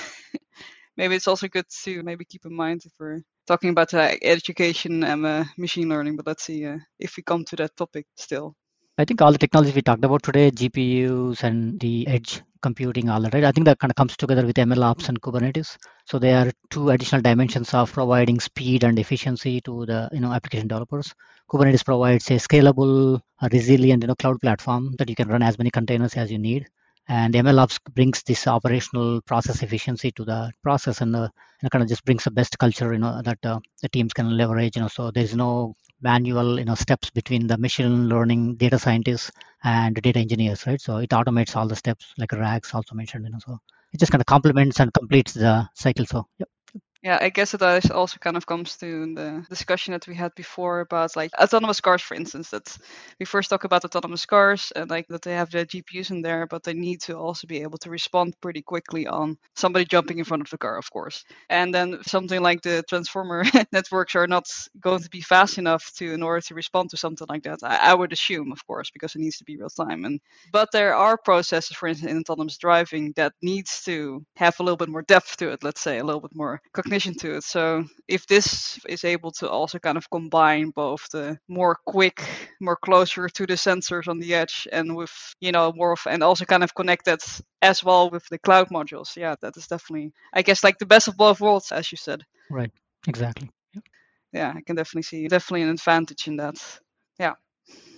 [SPEAKER 6] maybe it's also good to maybe keep in mind if we're talking about uh, education and uh, machine learning. But let's see uh, if we come to that topic still.
[SPEAKER 3] I think all the technology we talked about today, GPUs and the edge computing, all that, right? I think that kind of comes together with ML ops and Kubernetes. So they are two additional dimensions of providing speed and efficiency to the you know application developers. Kubernetes provides a scalable, resilient you know cloud platform that you can run as many containers as you need. And MLOps brings this operational process efficiency to the process and, uh, and kind of just brings the best culture, you know, that uh, the teams can leverage, you know, so there's no manual, you know, steps between the machine learning data scientists and data engineers, right? So it automates all the steps like Rags also mentioned, you know, so it just kind of complements and completes the cycle. So, yep.
[SPEAKER 6] Yeah, I guess it also kind of comes to the discussion that we had before about like autonomous cars, for instance. That we first talk about autonomous cars and like that they have the GPUs in there, but they need to also be able to respond pretty quickly on somebody jumping in front of the car, of course. And then something like the transformer (laughs) networks are not going to be fast enough to in order to respond to something like that. I, I would assume, of course, because it needs to be real time. And but there are processes, for instance, in autonomous driving that needs to have a little bit more depth to it. Let's say a little bit more cognition to it. So if this is able to also kind of combine both the more quick, more closer to the sensors on the edge, and with you know more of, and also kind of connect that as well with the cloud modules. Yeah, that is definitely, I guess, like the best of both worlds, as you said.
[SPEAKER 3] Right. Exactly.
[SPEAKER 6] Yeah, I can definitely see definitely an advantage in that.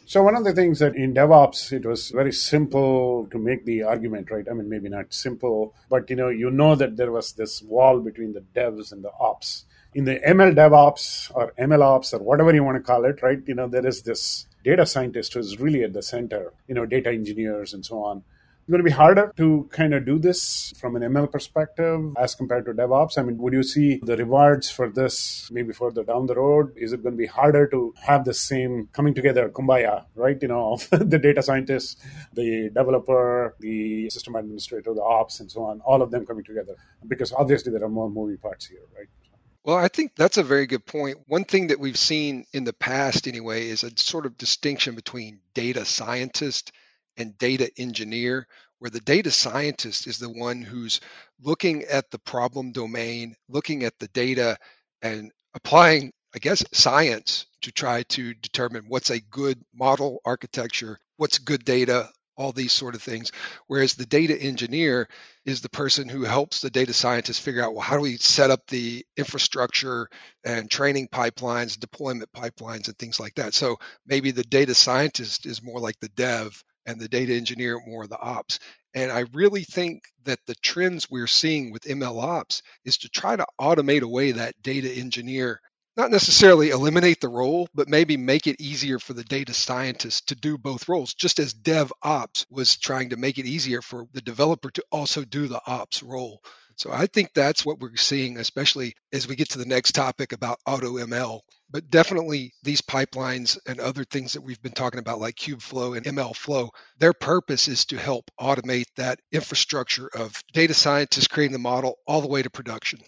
[SPEAKER 5] So one of the things that in DevOps, it was very simple to make the argument, right? I mean, maybe not simple, but you know, you know that there was this wall between the devs and the ops. In the ML DevOps or ML Ops or whatever you want to call it, right? You know, there is this data scientist who's really at the center, you know, data engineers and so on. Going to be harder to kind of do this from an ML perspective as compared to DevOps? I mean, would you see the rewards for this maybe further down the road? Is it going to be harder to have the same coming together, kumbaya, right? You know, (laughs) the data scientist, the developer, the system administrator, the ops, and so on, all of them coming together? Because obviously there are more moving parts here, right?
[SPEAKER 4] Well, I think that's a very good point. One thing that we've seen in the past, anyway, is a sort of distinction between data scientist and data engineer, where the data scientist is the one who's looking at the problem domain, looking at the data, and applying, I guess, science to try to determine what's a good model architecture, what's good data, all these sort of things. Whereas the data engineer is the person who helps the data scientist figure out, well, how do we set up the infrastructure and training pipelines, deployment pipelines, and things like that. So maybe the data scientist is more like the dev and the data engineer more the ops. And I really think that the trends we're seeing with ML ops is to try to automate away that data engineer, not necessarily eliminate the role, but maybe make it easier for the data scientist to do both roles, just as dev ops was trying to make it easier for the developer to also do the ops role. So I think that's what we're seeing, especially as we get to the next topic about auto ML. But definitely these pipelines and other things that we've been talking about, like Kubeflow and ML Flow, their purpose is to help automate that infrastructure of data scientists creating the model all the way to production.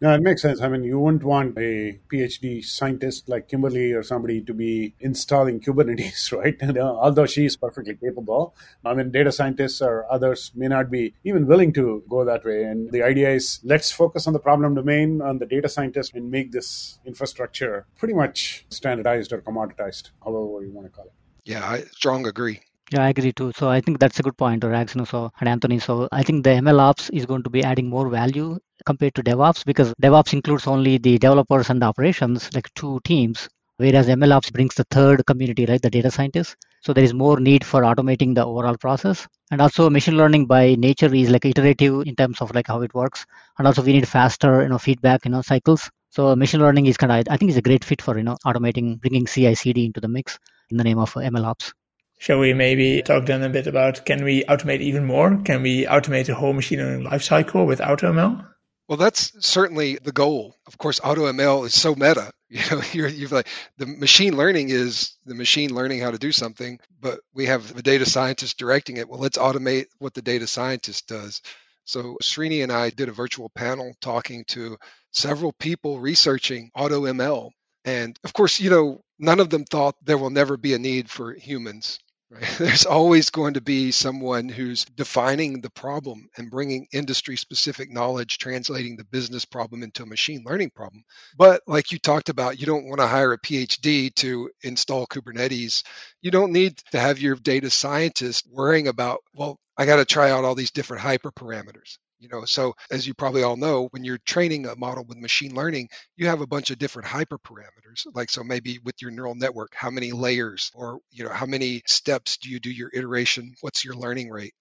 [SPEAKER 5] No, it makes sense. I mean, you wouldn't want a PhD scientist like Kimberly or somebody to be installing Kubernetes, (laughs) right? And, uh, although she is perfectly capable, I mean, data scientists or others may not be even willing to go that way. And the idea is let's focus on the problem domain, on the data scientist, and make this infrastructure pretty much standardized or commoditized, however you want to call it.
[SPEAKER 4] Yeah, I strong agree.
[SPEAKER 3] Yeah, I agree too. So I think that's a good point, Rags, so and Anthony. So I think the ML ops is going to be adding more value compared to DevOps because DevOps includes only the developers and the operations, like two teams, whereas MLOps brings the third community, right, the data scientists. So there is more need for automating the overall process. And also machine learning by nature is like iterative in terms of like how it works. And also we need faster, you know, feedback, you know, cycles. So machine learning is kind of, I think is a great fit for, you know, automating, bringing CI CD into the mix in the name of MLOps.
[SPEAKER 2] Shall we maybe talk then a bit about can we automate even more? Can we automate the whole machine learning lifecycle with AutoML?
[SPEAKER 4] Well, that's certainly the goal. Of course, AutoML is so meta. (laughs) You know, you're, you've like the machine learning is the machine learning how to do something, but we have the data scientist directing it. Well, let's automate what the data scientist does. So Srini and I did a virtual panel talking to several people researching AutoML. And of course, you know, none of them thought there will never be a need for humans Right? (laughs) There's always going to be someone who's defining the problem and bringing industry specific knowledge, translating the business problem into a machine learning problem. But like you talked about, you don't want to hire a PhD to install Kubernetes. You don't need to have your data scientist worrying about, well, I got to try out all these different hyperparameters you know so as you probably all know when you're training a model with machine learning you have a bunch of different hyperparameters like so maybe with your neural network how many layers or you know how many steps do you do your iteration? What's your learning rate?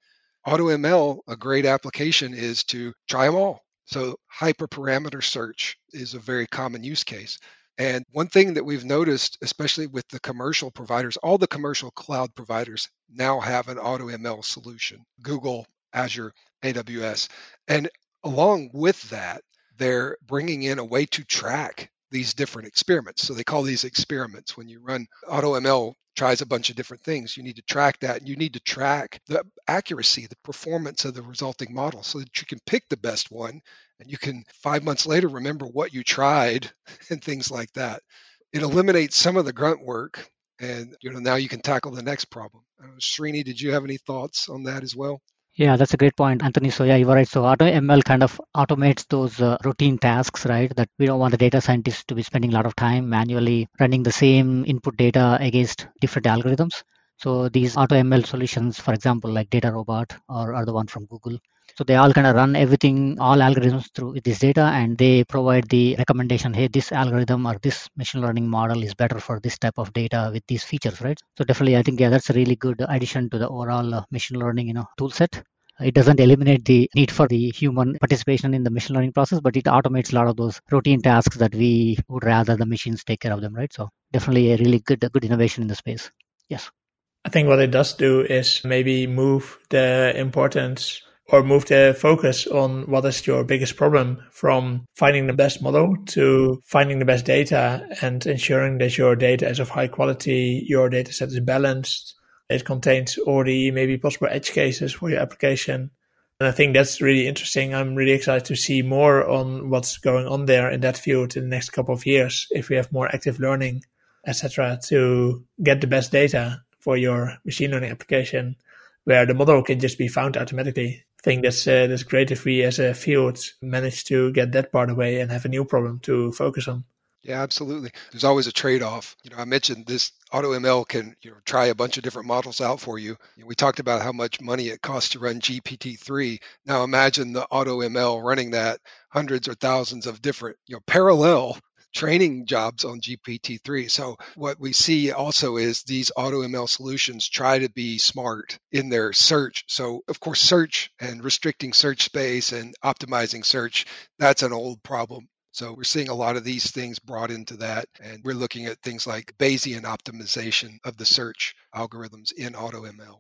[SPEAKER 4] Automl a great application is to try them all. So hyperparameter search is a very common use case. And one thing that we've noticed, especially with the commercial providers, all the commercial cloud providers now have an AutoML solution. Google, Azure, AWS. And along with that, they're bringing in a way to track these different experiments. So they call these experiments. When you run AutoML tries a bunch of different things, you need to track that. And you need to track the accuracy, the performance of the resulting model so that you can pick the best one and you can five months later remember what you tried (laughs) and things like that. It eliminates some of the grunt work and you know now you can tackle the next problem. Uh, Srini, did you have any thoughts on that as well?
[SPEAKER 3] Yeah, that's a great point, Anthony. So yeah, you're right. So AutoML kind of automates those uh, routine tasks, right? That we don't want the data scientists to be spending a lot of time manually running the same input data against different algorithms. So these AutoML solutions, for example, like DataRobot or, or the one from Google, so they all kind of run everything, all algorithms through this data, and they provide the recommendation. Hey, this algorithm or this machine learning model is better for this type of data with these features, right? So definitely, I think yeah, that's a really good addition to the overall uh, machine learning, you know, tool set. It doesn't eliminate the need for the human participation in the machine learning process, but it automates a lot of those routine tasks that we would rather the machines take care of them, right? So definitely a really good good innovation in the space. Yes.
[SPEAKER 2] I think what it does do is maybe move the importance or move the focus on what is your biggest problem from finding the best model to finding the best data and ensuring that your data is of high quality, your data set is balanced, it contains all the maybe possible edge cases for your application. And I think that's really interesting. I'm really excited to see more on what's going on there in that field in the next couple of years if we have more active learning, etc., to get the best data for your machine learning application where the model can just be found automatically. Think that's uh, that's great if we as a field manage to get that part away and have a new problem to focus on.
[SPEAKER 4] Yeah, absolutely. There's always a trade-off. You know, I mentioned this AutoML can you know try a bunch of different models out for you. you know, we talked about how much money it costs to run GPT-3. Now imagine the AutoML running that hundreds or thousands of different you know parallel training jobs on GPT-3. So what we see also is these AutoML solutions try to be smart in their search. So of course, search and restricting search space and optimizing search, that's an old problem. So we're seeing a lot of these things brought into that. And we're looking at things like Bayesian optimization of the search algorithms in AutoML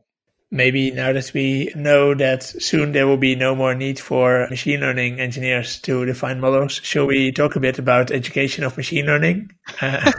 [SPEAKER 2] maybe now that we know that soon there will be no more need for machine learning engineers to define models, shall we talk a bit about education of machine learning?
[SPEAKER 6] Uh,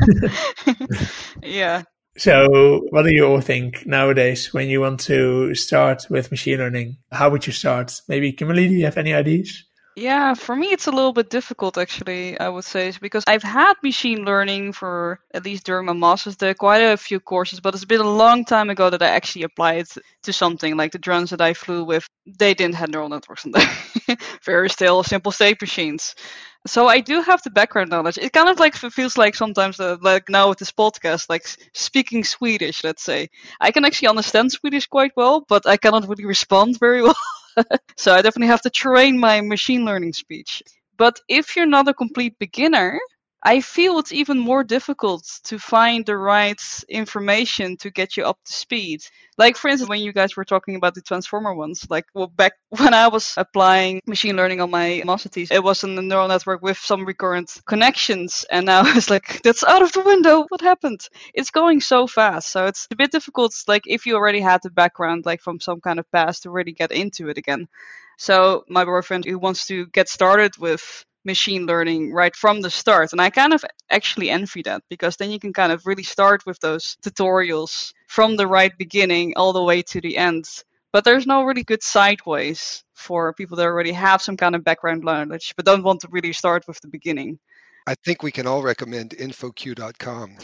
[SPEAKER 6] (laughs) yeah.
[SPEAKER 2] So, what do you all think nowadays when you want to start with machine learning? How would you start? Maybe Kimberly, do you have any ideas?
[SPEAKER 6] Yeah, for me it's a little bit difficult actually, I would say, because I've had machine learning for at least during my master's there quite a few courses, but it's been a long time ago that I actually applied to something like the drones that I flew with. They didn't have neural networks in there. (laughs) Very still simple state machines. So I do have the background knowledge. It kind of like feels like sometimes, uh, like now with this podcast, like speaking Swedish. Let's say I can actually understand Swedish quite well, but I cannot really respond very (laughs) well. (laughs) so I definitely have to train my machine learning speech. But if you're not a complete beginner, I feel it's even more difficult to find the right information to get you up to speed. Like, for instance, when you guys were talking about the transformer ones, like well, back (laughs) when I was applying machine learning on my master thesis, it was in a neural network with some recurrent connections. And now it's (laughs) like, that's out of the window. What happened? It's going so fast. So it's a bit difficult, like, if you already had the background, like from some kind of past to really get into it again. So my boyfriend who wants to get started with machine learning right from the start. And I kind of actually envy that because then you can kind of really start with those tutorials from the right beginning all the way to the end. But there's no really good sideways for people that already have some kind of background knowledge but don't want to really start with the beginning.
[SPEAKER 4] I think we can all recommend infoq.com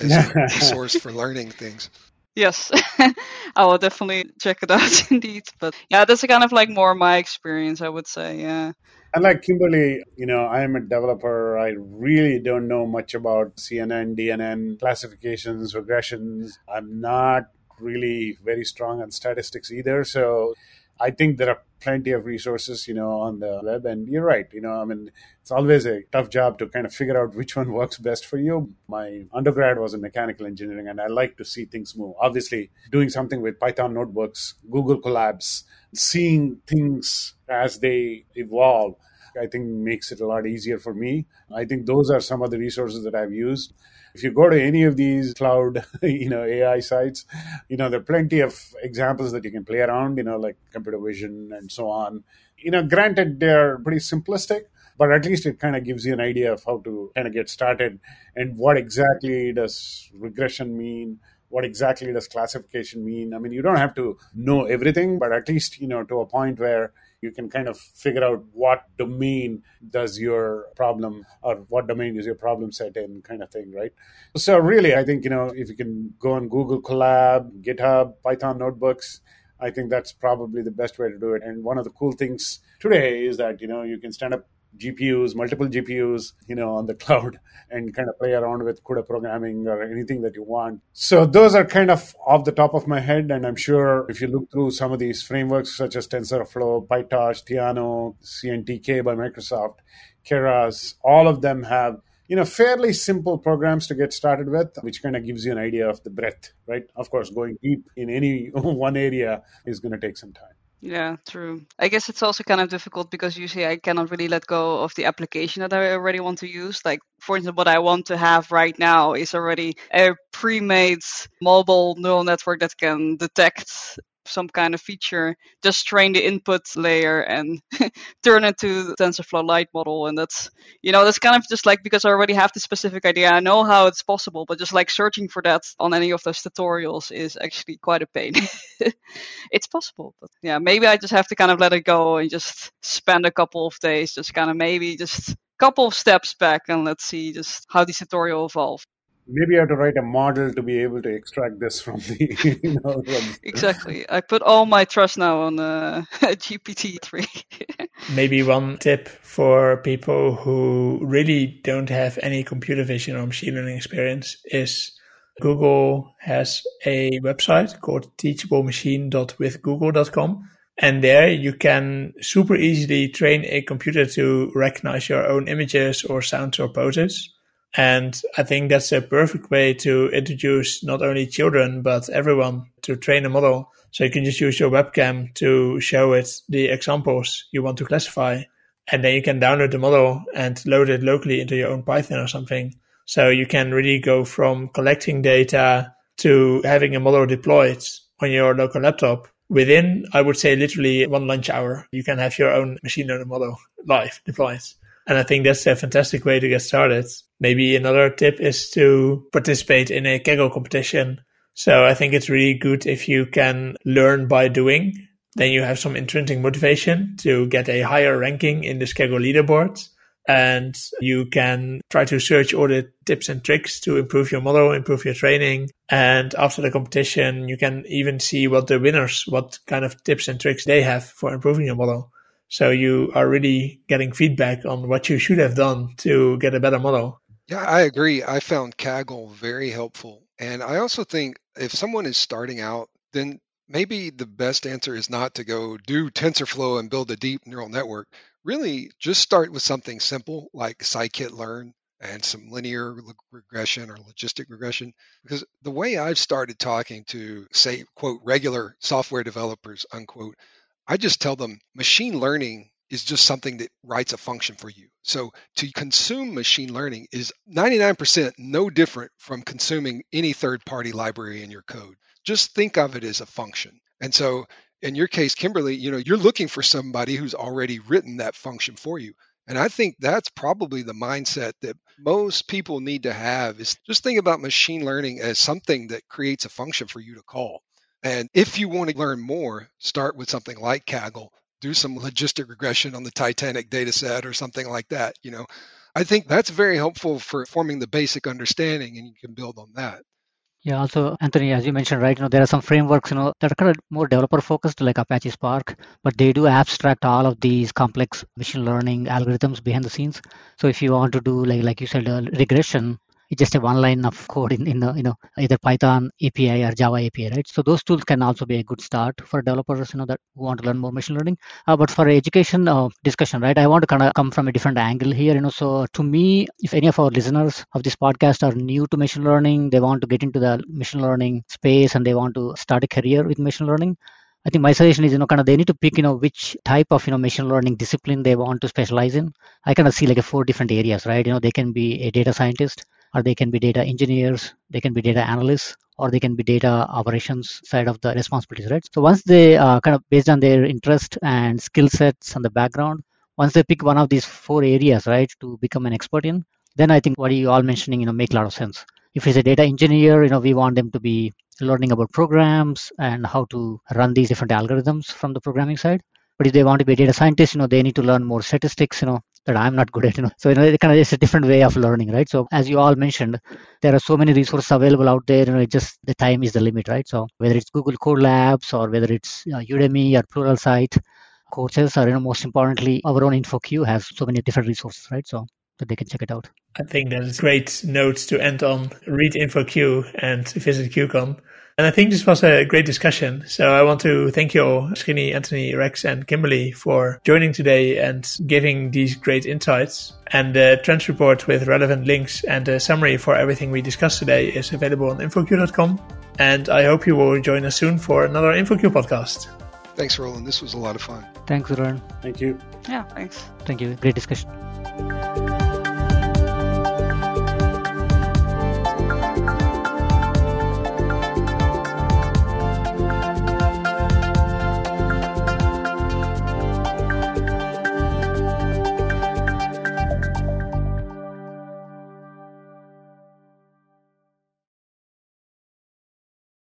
[SPEAKER 4] as a (laughs) resource for learning things.
[SPEAKER 6] Yes, (laughs) I will definitely check it out (laughs) indeed. But yeah, that's kind of like more my experience, I would say. Yeah.
[SPEAKER 5] And like Kimberly, you know, I am a developer. I really don't know much about CNN, DNN classifications, regressions. I'm not really very strong on statistics either. So I think there are plenty of resources, you know, on the web. And you're right, you know, I mean, it's always a tough job to kind of figure out which one (laughs) works best for you. My undergrad was in mechanical engineering, and I like to see things move. Obviously, doing something with Python notebooks, Google Colabs, seeing things as they evolve I think makes it a lot easier for me. I think those are some of the resources that I've used. If you go to any of these cloud, (laughs) you know, AI sites, you know, there are plenty of examples that you can play around, you know, like computer vision and so on. You know, granted, they're pretty simplistic, but at least it kind of gives you an idea of how to kind of get started and what exactly does regression mean what exactly does classification mean i mean you don't have to know everything but at least you know to a point where you can kind of figure out what domain does your problem or what domain is your problem set in kind of thing right? So really i think you know if you can go on google colab github python notebooks i think that's probably the best way to do it. And one of the cool things today is that you know you can stand up GPUs, multiple GPUs, you know, on the (laughs) cloud and kind of play around with CUDA programming or anything that you want. So those are kind of off the top of my head. And I'm sure if you look through some of these frameworks such as TensorFlow, PyTorch, Theano, CNTK by Microsoft, Keras, all of them have you know fairly simple programs to get started with which kind of gives you an idea of the breadth right of course going deep in any (laughs) one area is going to take some time
[SPEAKER 6] Yeah, true. I guess it's also kind of difficult because usually I cannot really let go of the application that I already want to use. Like, for instance, what I want to have right now is already a pre made mobile neural network that can detect some kind of feature, just train the input layer and (laughs) turn it to TensorFlow Lite model. And that's, you know, that's kind of just like because I already have the specific idea, I know how it's possible, but just like searching for that on any of those tutorials is actually quite a pain. (laughs) it's possible, but yeah, maybe I just have to kind of let it go and just spend a couple of days, just kind of maybe just couple of steps back and let's see just how this tutorial evolves
[SPEAKER 5] maybe I have to write a model to be able to extract this from the (laughs) you know
[SPEAKER 6] exactly. I put all my trust now on uh, (laughs) gpt-3 (laughs)
[SPEAKER 2] maybe one tip for people who really don't have any computer vision or machine learning experience is google has a website called teachablemachine.withgoogle.com and there you can super easily train a computer to recognize your own images or sounds or poses and I think that's a perfect way to introduce not only children, but everyone to train a model. So you can just use your webcam to show it the examples you want to classify. And then you can download the model and load it locally into your own Python or something. So you can really go from collecting data to having a model deployed on your local laptop within, I would say, literally one lunch hour. You can have your own machine learning model live deployed. And I think that's a fantastic way to get started. Maybe another tip is to participate in a Kaggle competition. So I think it's really good if you can learn by doing. Then you have some intrinsic motivation to get a higher ranking in the Kaggle leaderboard. And you can try to search all the tips and tricks to improve your model, improve your training. And after the competition, you can even see what the winners, what kind of tips and tricks they have for improving your model. So you are really getting feedback on what you should have done to get a better model.
[SPEAKER 4] Yeah, I agree. I found Kaggle very helpful. And I also think if someone is starting out, then maybe the best answer is not to go do TensorFlow and build a deep neural network. Really, just start with something simple like scikit-learn and some linear regression or logistic regression. Because the way I've started talking to, say, quote, regular software developers, unquote, I just tell them machine learning is just something that writes a function for you. So to consume machine learning is 99% no different from consuming any third party library in your code. Just think of it as a function. And so in your case, Kimberly, you know, you're looking for somebody who's already written that function for you. And I think that's probably the mindset that most people need to have is just think about machine learning as something that creates a function for you to call. And if you want to learn more, start with something like Kaggle, do some logistic regression on the Titanic data set or something like that. You know, I think that's very helpful for forming the basic understanding and you can build on that.
[SPEAKER 3] Yeah, also Anthony, as you mentioned, right, you know, there are some frameworks, you know, that are kind of more developer focused, like Apache Spark, but they do abstract all of these complex machine learning algorithms behind the scenes. So if you want to do like like you said, uh, regression, just a one line of code in, in the, you know either python api or java api right so those tools can also be a good start for developers you know that want to learn more machine learning uh, but for education uh, discussion right i want to kind of come from a different angle here you know so to me if any of our listeners of this podcast are new to machine learning they want to get into the machine learning space and they want to start a career with machine learning I think my suggestion is, you know, kind of they need to pick, you know, which type of, you know, machine learning discipline they want to specialize in. I kind of see like a four different areas, right? You know, they can be a data scientist, or they can be data engineers, they can be data analysts, or they can be data operations side of the responsibilities, right? So once they uh, kind of based on their interest and skill sets and the background, once they pick one of these four areas, right, to become an expert in, then I think what you all mentioning, you know, make a lot of sense. If it's a data engineer, you know, we want them to be learning about programs and how to run these different algorithms from the programming side. But if they want to be a data scientist, you know, they need to learn more statistics, you know, that I'm not good at, you know. So, you know, it kind of is a different way of learning, right? So as you all mentioned, there are so many resources available out there, you know, just the time is the limit, right? So whether it's Google Code Labs or whether it's uh, Udemy or Pluralsight courses or, you know, most importantly, our own InfoQ has so many different resources, right? So that they can check it out.
[SPEAKER 2] I think that is great notes to end on. Read InfoQ and visit QCon. And I think this was a great discussion. So I want to thank you all, Srini, Anthony, Rex, and Kimberly for joining today and giving these great insights. And the trends report with relevant links and a summary for everything we discussed today is available on InfoQ.com. And I hope you will join us soon for another InfoQ podcast.
[SPEAKER 4] Thanks, Roland. This was a lot of fun.
[SPEAKER 3] Thanks, Ron.
[SPEAKER 5] Thank you.
[SPEAKER 6] Yeah, thanks.
[SPEAKER 3] Thank you. Great discussion.